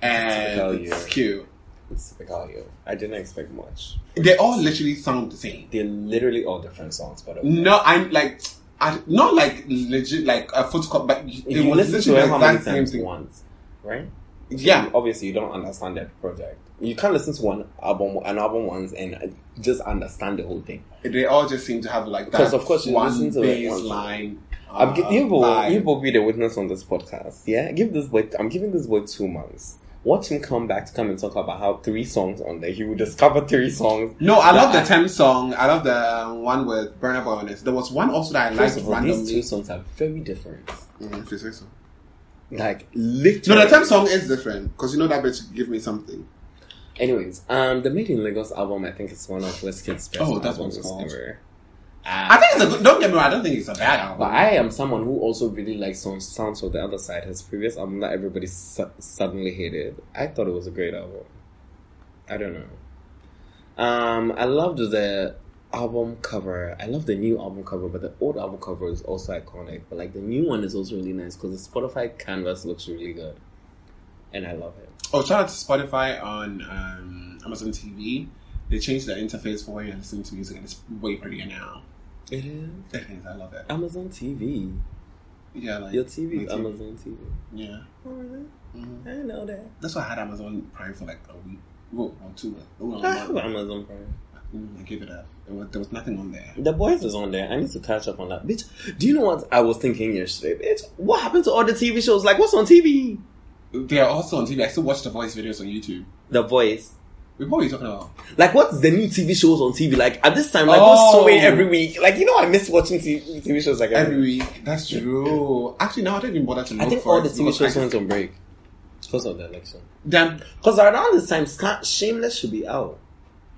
And it's cute. It's typical you. I didn't expect much. They all literally sound the same. They're literally all different songs, but okay. No, I'm like, I, not like legit, like a photocopy, but it you was listen to it the how many same times thing. once, right? Yeah. You- obviously you don't understand that project. You can't listen to one album, an album once, and just understand the whole thing. They all just seem to have like that. Because of course you one listen to it once. line. I'm uh, you will you will be the witness on this podcast. Yeah, give this boy. I'm giving this boy two months. Watch him come back to come and talk about how three songs on there. He will discover three songs. No, I love the Tems song. I love the um, one with Burna Boy on it. There was one also that I liked of these two songs are very different. Mm, if you say so. Like literally. No, the Tems song is different because you know that bitch give me something. Anyways, um, the Made in Lagos album, I think it's one of Wizkid's best Oh, that's albums ever. I think it's a good. Don't get me wrong. I don't think it's a bad album. But I am someone who also really likes songs, sounds of the other side. His previous album that everybody su- suddenly hated. I thought it was a great album. I don't know. Um, I loved the album cover. I love the new album cover, but the old album cover is also iconic. But like the new one is also really nice because the Spotify canvas looks really good, and I love it. oh, shout out to Spotify on um, Amazon TV. They changed the interface for when you listen to music, and it's way prettier now. It is It is. I love it. Amazon TV. Yeah, like Your TV is. Amazon TV. Yeah, Oh, really? Mhm. I didn't know that. that's why I had Amazon Prime for like a week, well, or two. Well, I have. Amazon Prime. Mm, I gave it up. There was, there was nothing on there. The boys is on there. I need to catch up on that. Bitch, do you know what I was thinking yesterday? Bitch, what happened to all the TV shows? Like, what's on TV? They are also on TV. I still watch the voice videos on YouTube. The Voice. Wait, what are you talking about? Like, what's the new TV shows on TV? Like, at this time, like, Oh. what's showing every week? Like, you know, I miss watching TV, TV shows like every, Every week. That's true. Actually, now I don't even bother to look I think for all it the TV shows went on break because of the election. Damn. Because around this time, Shameless should be out.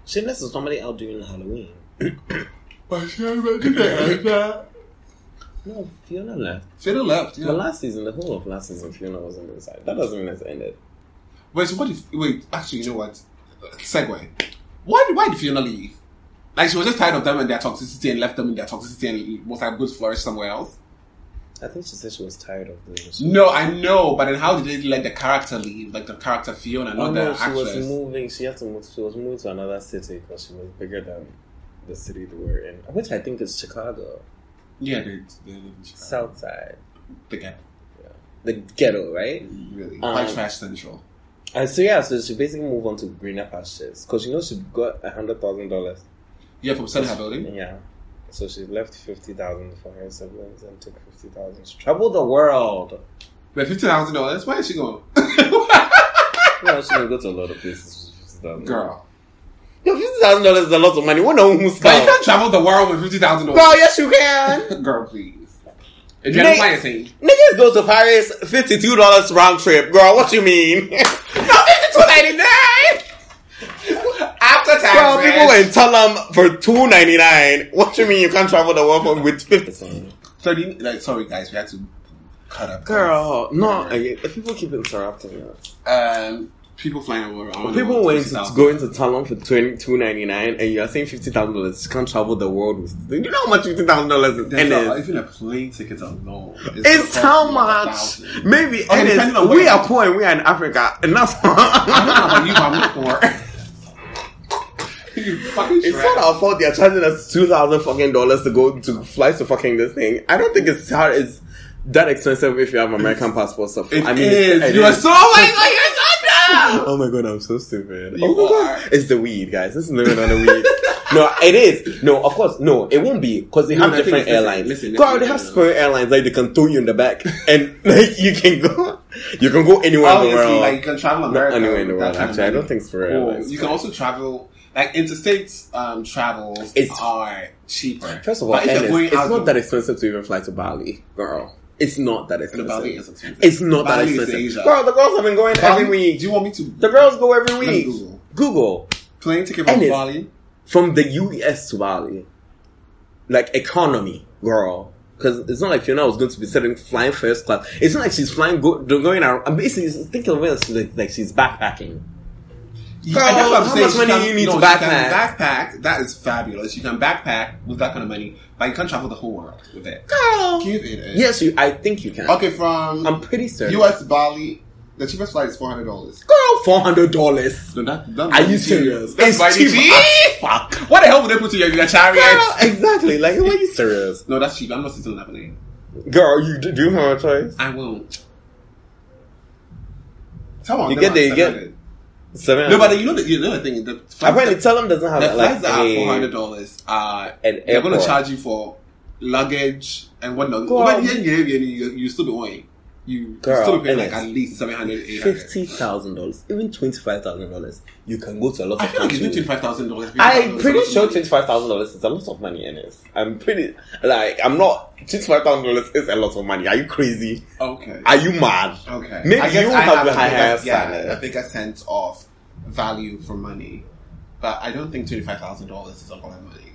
Shameless is normally out during Halloween. *coughs* But *coughs* No, Fiona left. Fiddle left. Yeah. The last season, the whole of last season, Fiona wasn't inside. That doesn't mean it's ended. Wait, so what if? Wait, actually, you know what? Segue. Why, why did Fiona leave? Like, she was just tired of them and their toxicity and left them in their toxicity and was like, go to flourish somewhere else. I think she said she was tired of the. No, I know, but then how did they let the character leave? Like the character Fiona, not Oh the no, she actress. was moving. She had to move. She was moving to another city because she was bigger than the city they were in, which I think is Chicago, yeah, they, they live in Chicago. South Side, They get the ghetto, right? really Um, white trash central. And so yeah, so she basically moved on to greener pastures because you know she got a hundred thousand dollars. Yeah, from selling her building. Yeah. So she left fifty thousand for her siblings and took fifty thousand. She traveled the world. Wait, fifty thousand dollars. Where is she going? *laughs* Well, she can go to a lot of places fifty thousand. Girl, Yo, fifty thousand dollars is a lot of money. We know who's but you can't travel the world with fifty thousand dollars. Girl, yes you can. *laughs* Girl, please. If you're Nate- Niggas go to Paris fifty two dollars round trip. Girl, what you mean? *laughs* no, fifty two ninety nine after tax. Girl, people in Tulum for two ninety nine. What you mean you can't travel the world for- with fifty? thirty. Like, sorry guys, we had to cut up. Girl, no. I- People keep interrupting us. Um, people flying over. People went to 50,000. go into Talon for twenty two ninety nine, and you are saying fifty thousand dollars. You can't travel the world with. Do you know how much fifty thousand dollars is? And a- even a plane ticket alone. it's how oh, cost you a much? Maybe. Okay, and on we are poor and we are in Africa, that's. I don't know about you, I'm poor. *laughs* you fucking It's not our fault they're charging us two thousand fucking dollars to go to fly to fucking this thing. I don't think it's hard. It's that expensive if you have American passport stuff. It I mean, is. it's- it you are is. so like, oh, you're so. *laughs* Oh my god, I'm so stupid. You oh my are. god, it's the weed, guys. This is living on the weed. no, it is. No, of course, no, it won't be because they No, have different is, listen, airlines. listen, God, listen, they have. Spirit Airlines like they can throw you in the back and *laughs* like you can go, you can go anywhere in the world. like you can travel Not anywhere in the world. Actually, I don't think Spirit Or Airlines. You can also travel like interstate um, travels It's- are cheaper. First of all, But if you're Ernest, going it's not that expensive to even fly to Bali, girl. It's not that The expensive. Bali is expensive. It's not Bali that is expensive. Asia. Girl, the girls have been going Bali- every week. Do you want me to The girls go every week. Google. Google. plane ticket from. Bali? from the US to Bali, like economy, girl. Because it's not like Fiona was going to be sitting flying first class. It's not like she's flying go, going around. I'm basically thinking of it like, like she's backpacking. Girl, And that's what I'm how saying. much She money can- you need no, to she can backpack? backpack. That is fabulous. You can backpack with that kind of money, but you can't travel the whole world with it. Girl, Give it. a- yes, you. I think you can. Okay, from I'm pretty certain. U.S. Bali, the cheapest flight is four hundred dollars. girl, four hundred dollars. No, that, that Are you serious? That's It's cheap. cheap as fuck. What the hell would they put you in your chariot? Girl, exactly. Like, are you serious? No, that's cheap. I'm not sitting on that plane. Girl, you do you have a choice? I won't. Tell them You get there, you get- 700. Seven. No, but you know the, you know the thing. The flights, apparently, tell them doesn't have the like flights that are four hundred dollars are An they're going to charge you for luggage and whatnot. Girl. But yeah, yeah, yeah, you you still be owing. You Girl, still paying like at least 700 800 fifty thousand dollars, even twenty five thousand dollars, you can go to a lot I of feel like it's twenty five thousand dollars. I'm pretty sure twenty five thousand dollars is a lot of money in it. I'm pretty like I'm not twenty five thousand dollars is a lot of money. Are you crazy? Okay. Are you mad? Okay. Maybe I guess you I have a a higher bigger, yeah, standard. a bigger sense of value for money, but I don't think twenty five thousand dollars is a lot of money.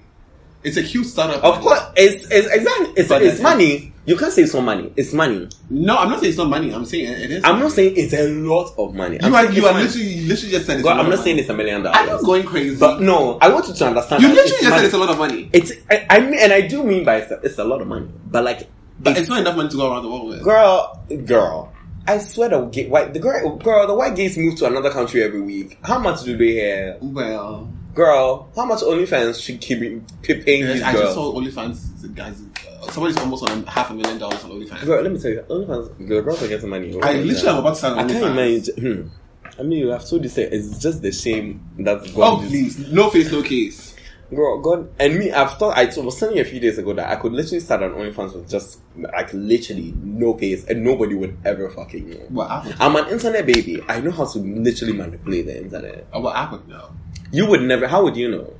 It's a huge startup. Of course, it's it's exactly it's, it's then- money. You can't say it's not money. It's money. No, I'm not saying it's not money. I'm saying it is. I'm money. not saying it's a lot of money. I'm you are. You are money. literally, you literally just said. It's Girl, I'm not saying it's a million dollars. I'm not going crazy. But no, I want you to understand. you literally just money. said it's a lot of money. It's I, I mean, and I do mean by it's a, it's a lot of money, but like, But it's, it's not enough money to go around the world with. girl, girl, I swear the gay, white the girl, girl, the white gays move to another country every week. How much do they have? Well, Girl, how much OnlyFans should keep keep paying these I just girls? saw OnlyFans guys. Somebody's almost on half a million dollars on OnlyFans. Girl, let me tell you, OnlyFans, the girls are getting money. I literally am about to start I on can't imagine. Hmm. I mean, you have told this. It's just the shame that God Oh is- please, no face, no case. Girl, God, and me, I've thought, I was telling you a few days ago that I could literally start an OnlyFans with just, like, literally no case, and nobody would ever fucking know. Well, I would. I'm an internet baby. I know how to literally manipulate the internet. Uh, well, I would know. You would never, how would you know?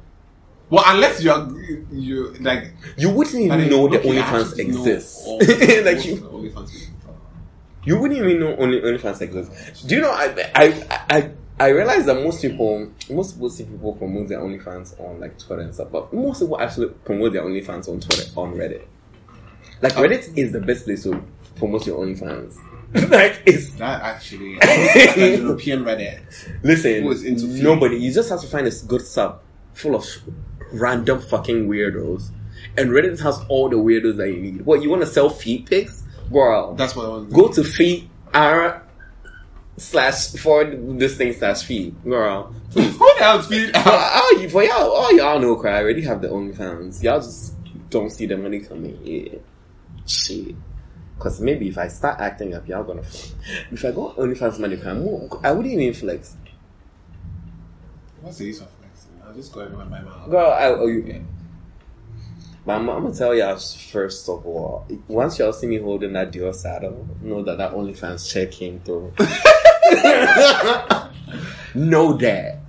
Well, unless you're you like You wouldn't even know the OnlyFans exists. *laughs* like, you, OnlyFans you wouldn't even know only OnlyFans exists. Do you know, I, I, I, I realize that most people, most people see people promote their OnlyFans on like Twitter and stuff, but most people actually promote their OnlyFans on Twitter, on Reddit. Like um, Reddit is the best place to promote your OnlyFans. *laughs* like it's That actually, *laughs* like European Reddit. listen. Nobody. You just have to find this good sub full of random fucking weirdos, and Reddit has all the weirdos that you need. What you want to sell feet pics, girl? That's what I was. Go to feet r uh, slash forward this thing slash feet, girl. Please. Who the hell's feet? For all you, for y'all, all y'all know, cry. I already have the OnlyFans. Y'all just don't see the money coming. Yeah, shit. Cause maybe if I start acting up, y'all gonna. Fall. If I go OnlyFans money, I wouldn't even flex. What's the use of just go everywhere by mouth. Girl, I, oh, you, but I'm, I'm gonna tell y'all first of all. Once y'all see me holding that Dior saddle, know that that OnlyFans check came through. *laughs* know that.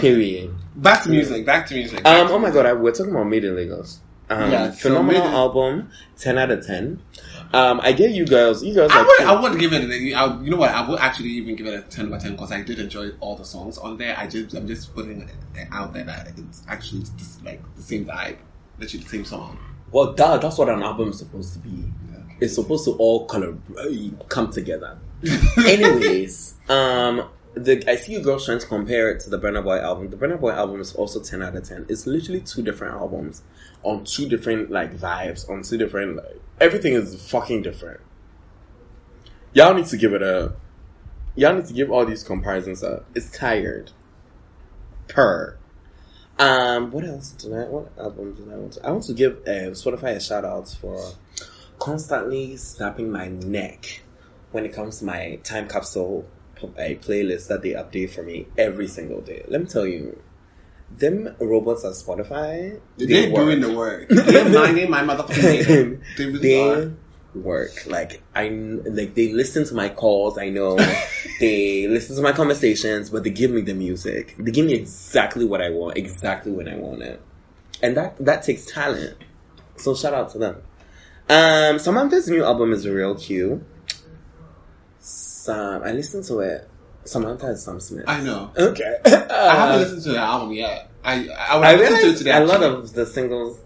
Period. Back to music. Back to music. Um. Oh my god, I, we're talking about Made in Lagos. Um, Yeah, so phenomenal Made album, ten out of ten. Um, I get you girls. You girls. I are would. I wouldn't give it. A, I, you know what? I would actually even give it a ten over ten because I did enjoy all the songs on there. I just, I'm just putting it out there that it's actually just like the same vibe, literally the same song. Well, that, that's what an album is supposed to be. It's supposed to all color come together. *laughs* Anyways, um, the I see you girls trying to compare it to the Burna Boy album. The Burna Boy album is also ten out of ten. It's literally two different albums on two different like vibes, on two different like everything is fucking different. Y'all need to give it a. Y'all need to give all these comparisons up. It's tired. Per. Um, what else did I? What album did I want to? I want to give uh, Spotify a shout out for constantly snapping my neck when it comes to my time capsule uh, playlist that they update for me every single day. Let me tell you, them robots at Spotify, They're work. doing the work. *laughs* They're minding my motherfucking name. They really they are. work like I like they listen to my calls. I know *laughs* they listen to my conversations, but they give me the music. They give me exactly what I want, exactly when I want it, and that that takes talent. So shout out to them. Um, Samantha's new album is real cute. Sam, I listened to it. Samantha is Sam Smith. I know. okay. *laughs* I Uh, haven't listened to the album yet. I I I listen to it today. a lot of the singles,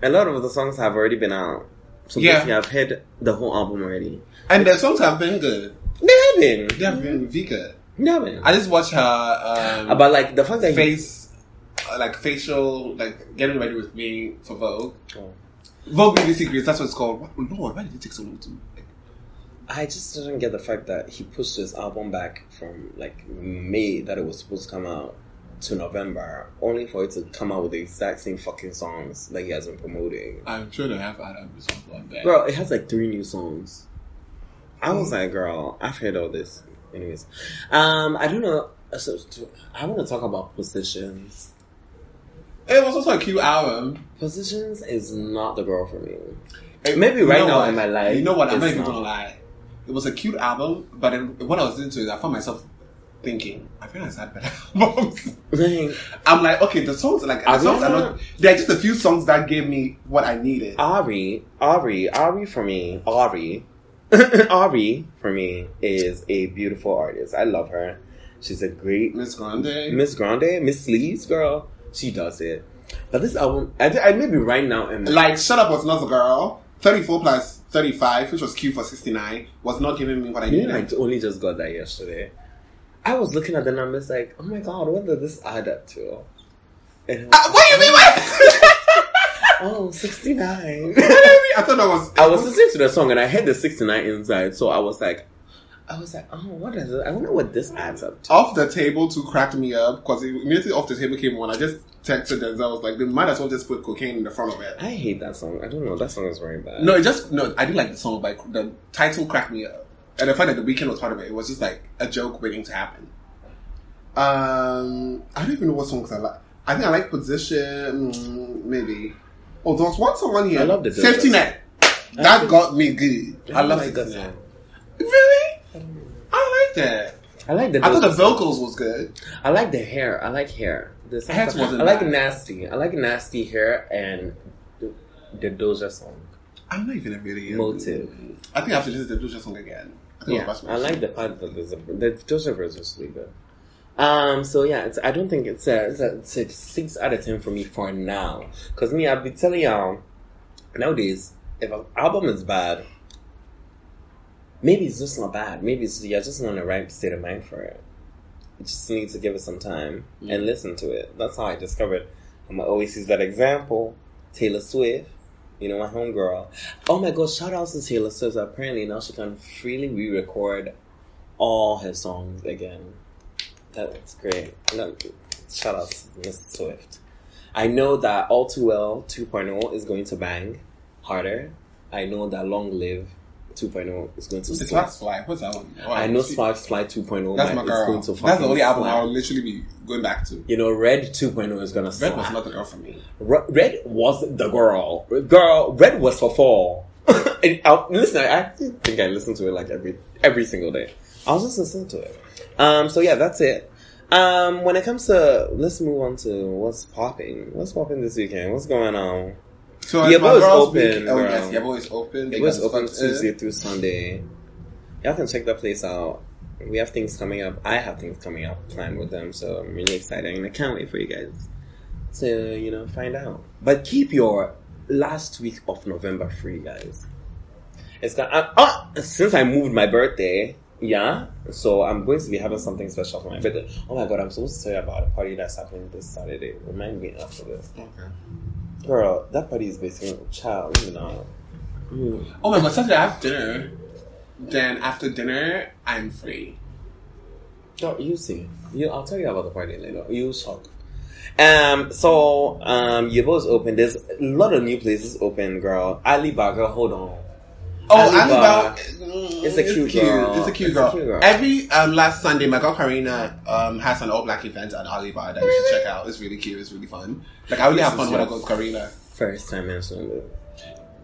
a lot of the songs have already been out. So Yeah. basically, I've heard the whole album already. and the songs have been good. They have been. They have been really good. They have been. I just watched her um, But like the fact that face, uh, like facial, like getting ready with me for Vogue. Oh. Vogue Beauty Secrets. That's what it's called. Lord, why did it take so long to? Like, I just didn't get the fact that he pushed his album back from like May that it was supposed to come out to November, only for it to come out with the exact same fucking songs that he has been promoting. I'm sure they have other songs on there. Girl, it has like three new songs. I was like, girl, I've heard all this. Anyways, um, I don't know. So, I want to talk about positions. It was also a cute album. Positions is not the girl for me. It- Maybe you right know now what? in my life, You know what? I'm not even gonna lie. It was a cute album, but then when I was into it, I found myself thinking, I realized I had better *laughs* albums. I'm like, okay, the songs like the songs are not. There are just a few songs that gave me what I needed. Ari, Ari, Ari for me, Ari, *laughs* Ari for me is a beautiful artist. I love her. She's a great Miss Grande. Miss Grande, Miss Sleeves girl. She does it. But this album, I, I maybe right now Like, Shut Up was not the girl. 34 plus 35, which was cute for 69, was not giving me what I needed. I only just got that yesterday. I was looking at the numbers like, oh my god, what did this add up to? And I was Ah, what do you mean? What? *laughs* oh, 69. what do you mean? I thought that was. I was listening to the song and I heard the 69 inside, so I was like, I was like, oh, what is it? I wonder what this adds up to. Off the table to crack me up because immediately off the table came one. I just texted Denzel. I was like, they might as well just put cocaine in the front of it. I hate that song. I don't know. That song is very bad. No, it just no. I did like the song, but the title cracked me up, and the fact that The Weeknd was part of it, it was just like a joke waiting to happen. Um, I don't even know what songs I like. I think I like Position, mm, maybe. Oh, there was one song on here. I love the Safety Net. That got me good. I, love like Safety Net. song. Really? I like that. I like the. I thought the vocals was good. I like the hair. I like hair. The Hats wasn't I like bad. nasty. I like nasty hair and the, the Doja song. I'm not even really Motive. I think I have to listen to the Doja song again. I think Yeah, was I like the part that the Doja version is really good. Um, so yeah, it's, I don't think it's a, it's a, it's a six out of ten for me for now. Cause me, I've been telling y'all nowadays if an album is bad, maybe it's just not bad. Maybe it's you're just not in the right state of mind for it. You just need to give it some time and listen to it. That's how I discovered. I'm always use that example. Taylor Swift, you know my homegirl. Oh my god! Shout out to Taylor Swift. Apparently now she can freely re-record all her songs again. That's great. No, Shout out to Miss Swift. I know that All Too Well 2.0 is going to bang harder. I know that Long Live 2.0 is going to The. Sparks Fly. What's that one? Oh, I know. Sparks Fly 2.0 That's my is girl. going to That's the only album. I'll literally be going back to. You know, Red 2.0 is gonna Red slap. was not the girl for me. Re- Red was the girl. Girl, Red was for fall. *laughs* and I, listen, I think I listen to it like every every single day. I was just listening to it. Um, so yeah, that's it. Um, when it comes to, let's move on to what's popping. What's popping this weekend? What's going on? So Yeah, it's my but it's girls' open, week. Oh yes, yeah, boy, it's open. It was open Tuesday through Sunday. Y'all can check that place out. We have things coming up. I have things coming up planned with them, so I'm really excited and I can't wait for you guys to, you know, find out. But keep your last week of November free, guys. It's got, uh, oh, since I moved my birthday, yeah, so I'm going to be having something special for my birthday. Oh my god, I'm supposed to tell you about a party that's happening this Saturday. Remind me after this. Okay. Girl, that party is basically, child, you know. Mm. Oh my god, Saturday I have dinner. Then after dinner, I'm free. No, you see. You, I'll tell you about the party later. You shock. Um, so, um, Yibo's open. There's a lot of new places open, girl. Alibaba, hold on. Oh. Alibaba. mm, It's a cute girl. It's a cute It's a girl. cute girl. Every um, last Sunday, my girl Karina um, has an all black event at Alibaba that you should check out. It's really cute. It's really fun. Like I really This have fun when I go with Karina. First time it.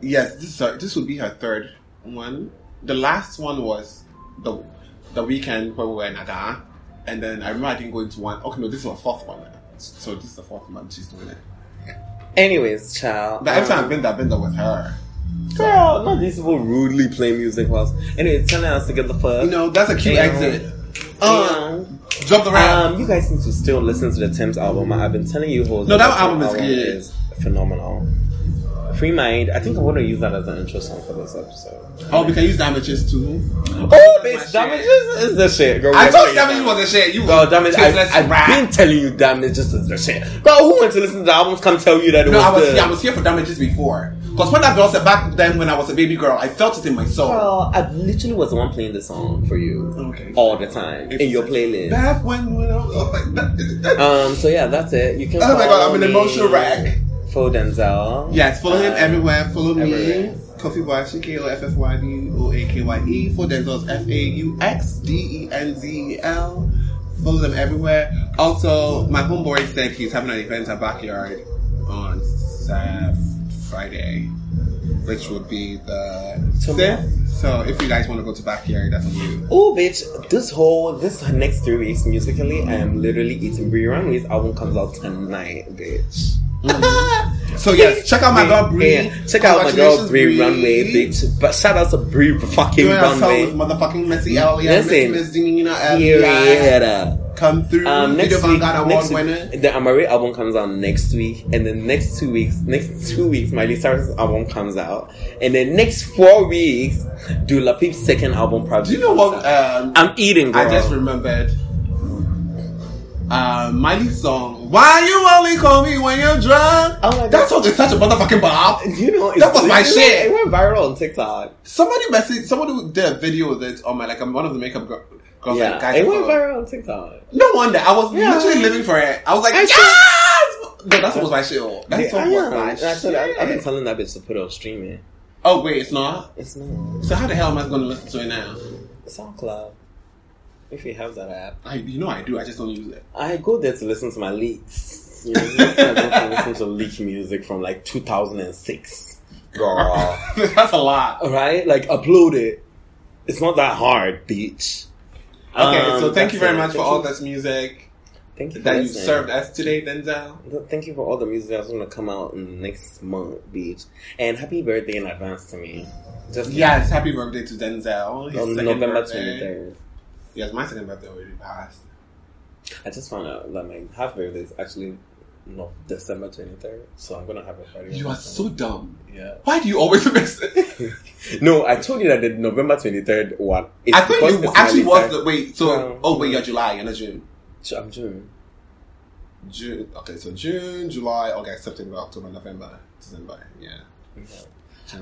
Yes, this is her, this would be her third one. The last one was the the weekend where we were in Aga, and then I remember I didn't go into one. Okay, no, this is her fourth one. So this is the fourth month she's doing it. Anyways, child. But every time um, I've been there, I've been there with her. Girl, not these people rudely play music whilst. Anyway, telling us to get the fuck. You know, that's a cute Yeah. exit. Uh, Um, jump around. Um, you guys need to still listen to the Tems album. I've been telling you, hoes, No, that the album is good. is phenomenal. Free Mind. I think I want to use that as an intro song for this episode. oh, we can use damages too. Oh, bitch, shit. damages is the shit, girl. I told you damages was the shit. You Girl, damage. tasteless I, I've been telling you damages is the shit. Girl, who went to listen to the albums? Come tell you that it No, was I was good. yeah, I was here for damages before. Because when that girl said back then when I was a baby girl, I felt it in my soul. Girl, I literally was the one playing the song for you Okay. all the time in your playlist. Back when, when I was, oh Um, so yeah, that's it. You can. Oh my God, I'm an emotional wreck. For Denzel. yes, follow him Um, everywhere. Follow me. Coffee Boy, K O F F Y D O A K Y E. For Denzel's F A U X D E N Z E L. Follow them everywhere. Also, my homeboy said he's having an event at Backyard on Sat Friday, which would be the fifth. So if you guys want to go to Backyard, that's on you. Oh, bitch! This whole this next three weeks musically, I am literally eating Bree Runway's album comes out tonight, bitch. *laughs* So yes, check out my girl Bree. Yeah, check out my girl Bree Runway, bitch. But shout out to Bree fucking Doing Runway. with motherfucking Missy Elliott, Miss Misdemeanor Elliott. Period. Come through. Um, next Video week, Vanguard next Award week, winner. the Amaarae album comes out next week, and then next two weeks, next two weeks, Miley Cyrus' album comes out, and then next four weeks, Dula Peep's second album project. Do you know what? Um, I'm eating, girl. I just remembered. Uh, Miley's song. Why you only call me when you're drunk? Oh my God. That song is such a motherfucking bop. you know, That was my shit. It went viral on TikTok. Somebody messaged. Somebody did a video of it on my like um, one of the makeup girl, girls. Yeah, like, guys, it went viral on TikTok. No wonder. I was Yeah. literally living for it. I was like, I yes! No, that song was my shit. oh. That Yeah, song I was am. my And I said, I, I've been telling that bitch to put it on streaming. Oh wait, it's not. It's not. So how the hell am I going to listen to it now? SoundCloud. If you have that app. I, you know I do. I just don't use it. I go there to listen to my leaks. You know, I go to listen to leak music from like 2006. Girl. *laughs* That's a lot. right? Like, upload it. It's not that hard, bitch. Okay, Um, so thank you very it. much for Thank all this music Thank you that you listening. served us today, Denzel. Thank you for all the music that's going to come out in next month, bitch. And happy birthday in advance to me. Just Yes, happy birthday to Denzel. His on November 23rd. Yes, my second birthday already passed. I just found out that my half birthday is actually not December 23rd. So I'm to have a party. You are so dumb. Yeah. Why do you always *laughs* miss it? *laughs* No, I told you that the November 23rd one. I think because it actually was the wait. So oh wait, you're July, you're not June. I'm June. June. Okay, so June, July, August, September, October, November, December. Yeah.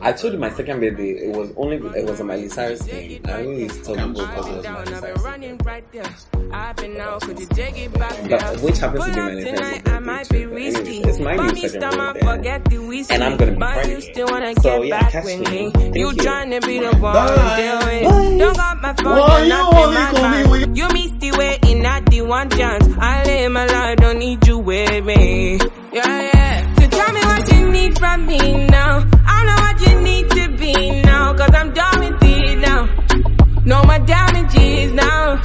I told you my second birthday. It was only it was a Miley Cyrus thing. I only used to tell people because it was Down, Miley I've been Cyrus. running right there. I've been out, could you take it back? But which happens to Pull be up Miley Cyrus' tonight, birthday I might be too, but risky. anyways, it's Miley's But me second stomach, birthday. forget the whiskey. And I'm gonna be But you still wanna So, get yeah, back catch with me. me. Thank You you. tryna be the one Bye. deal with. Bye. Don't got my phone, Why you're not only in my call me when You missed the waiting at the one chance. I live my life, don't need you with me. Yeah, yeah. Tell me what you need from me now. I know what you need to be now. Cause I'm done with it now. Know my damages now.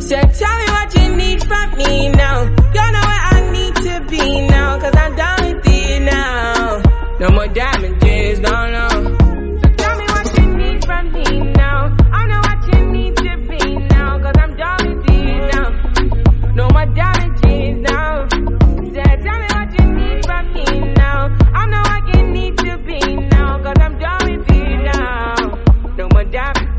So tell me what you need from me now. You know where I need to be now. Cause I'm done with it now. No more damages, no, no. So tell me what you need from me now. I know what you need to be now. I'm done with it now. No more damages. Yeah.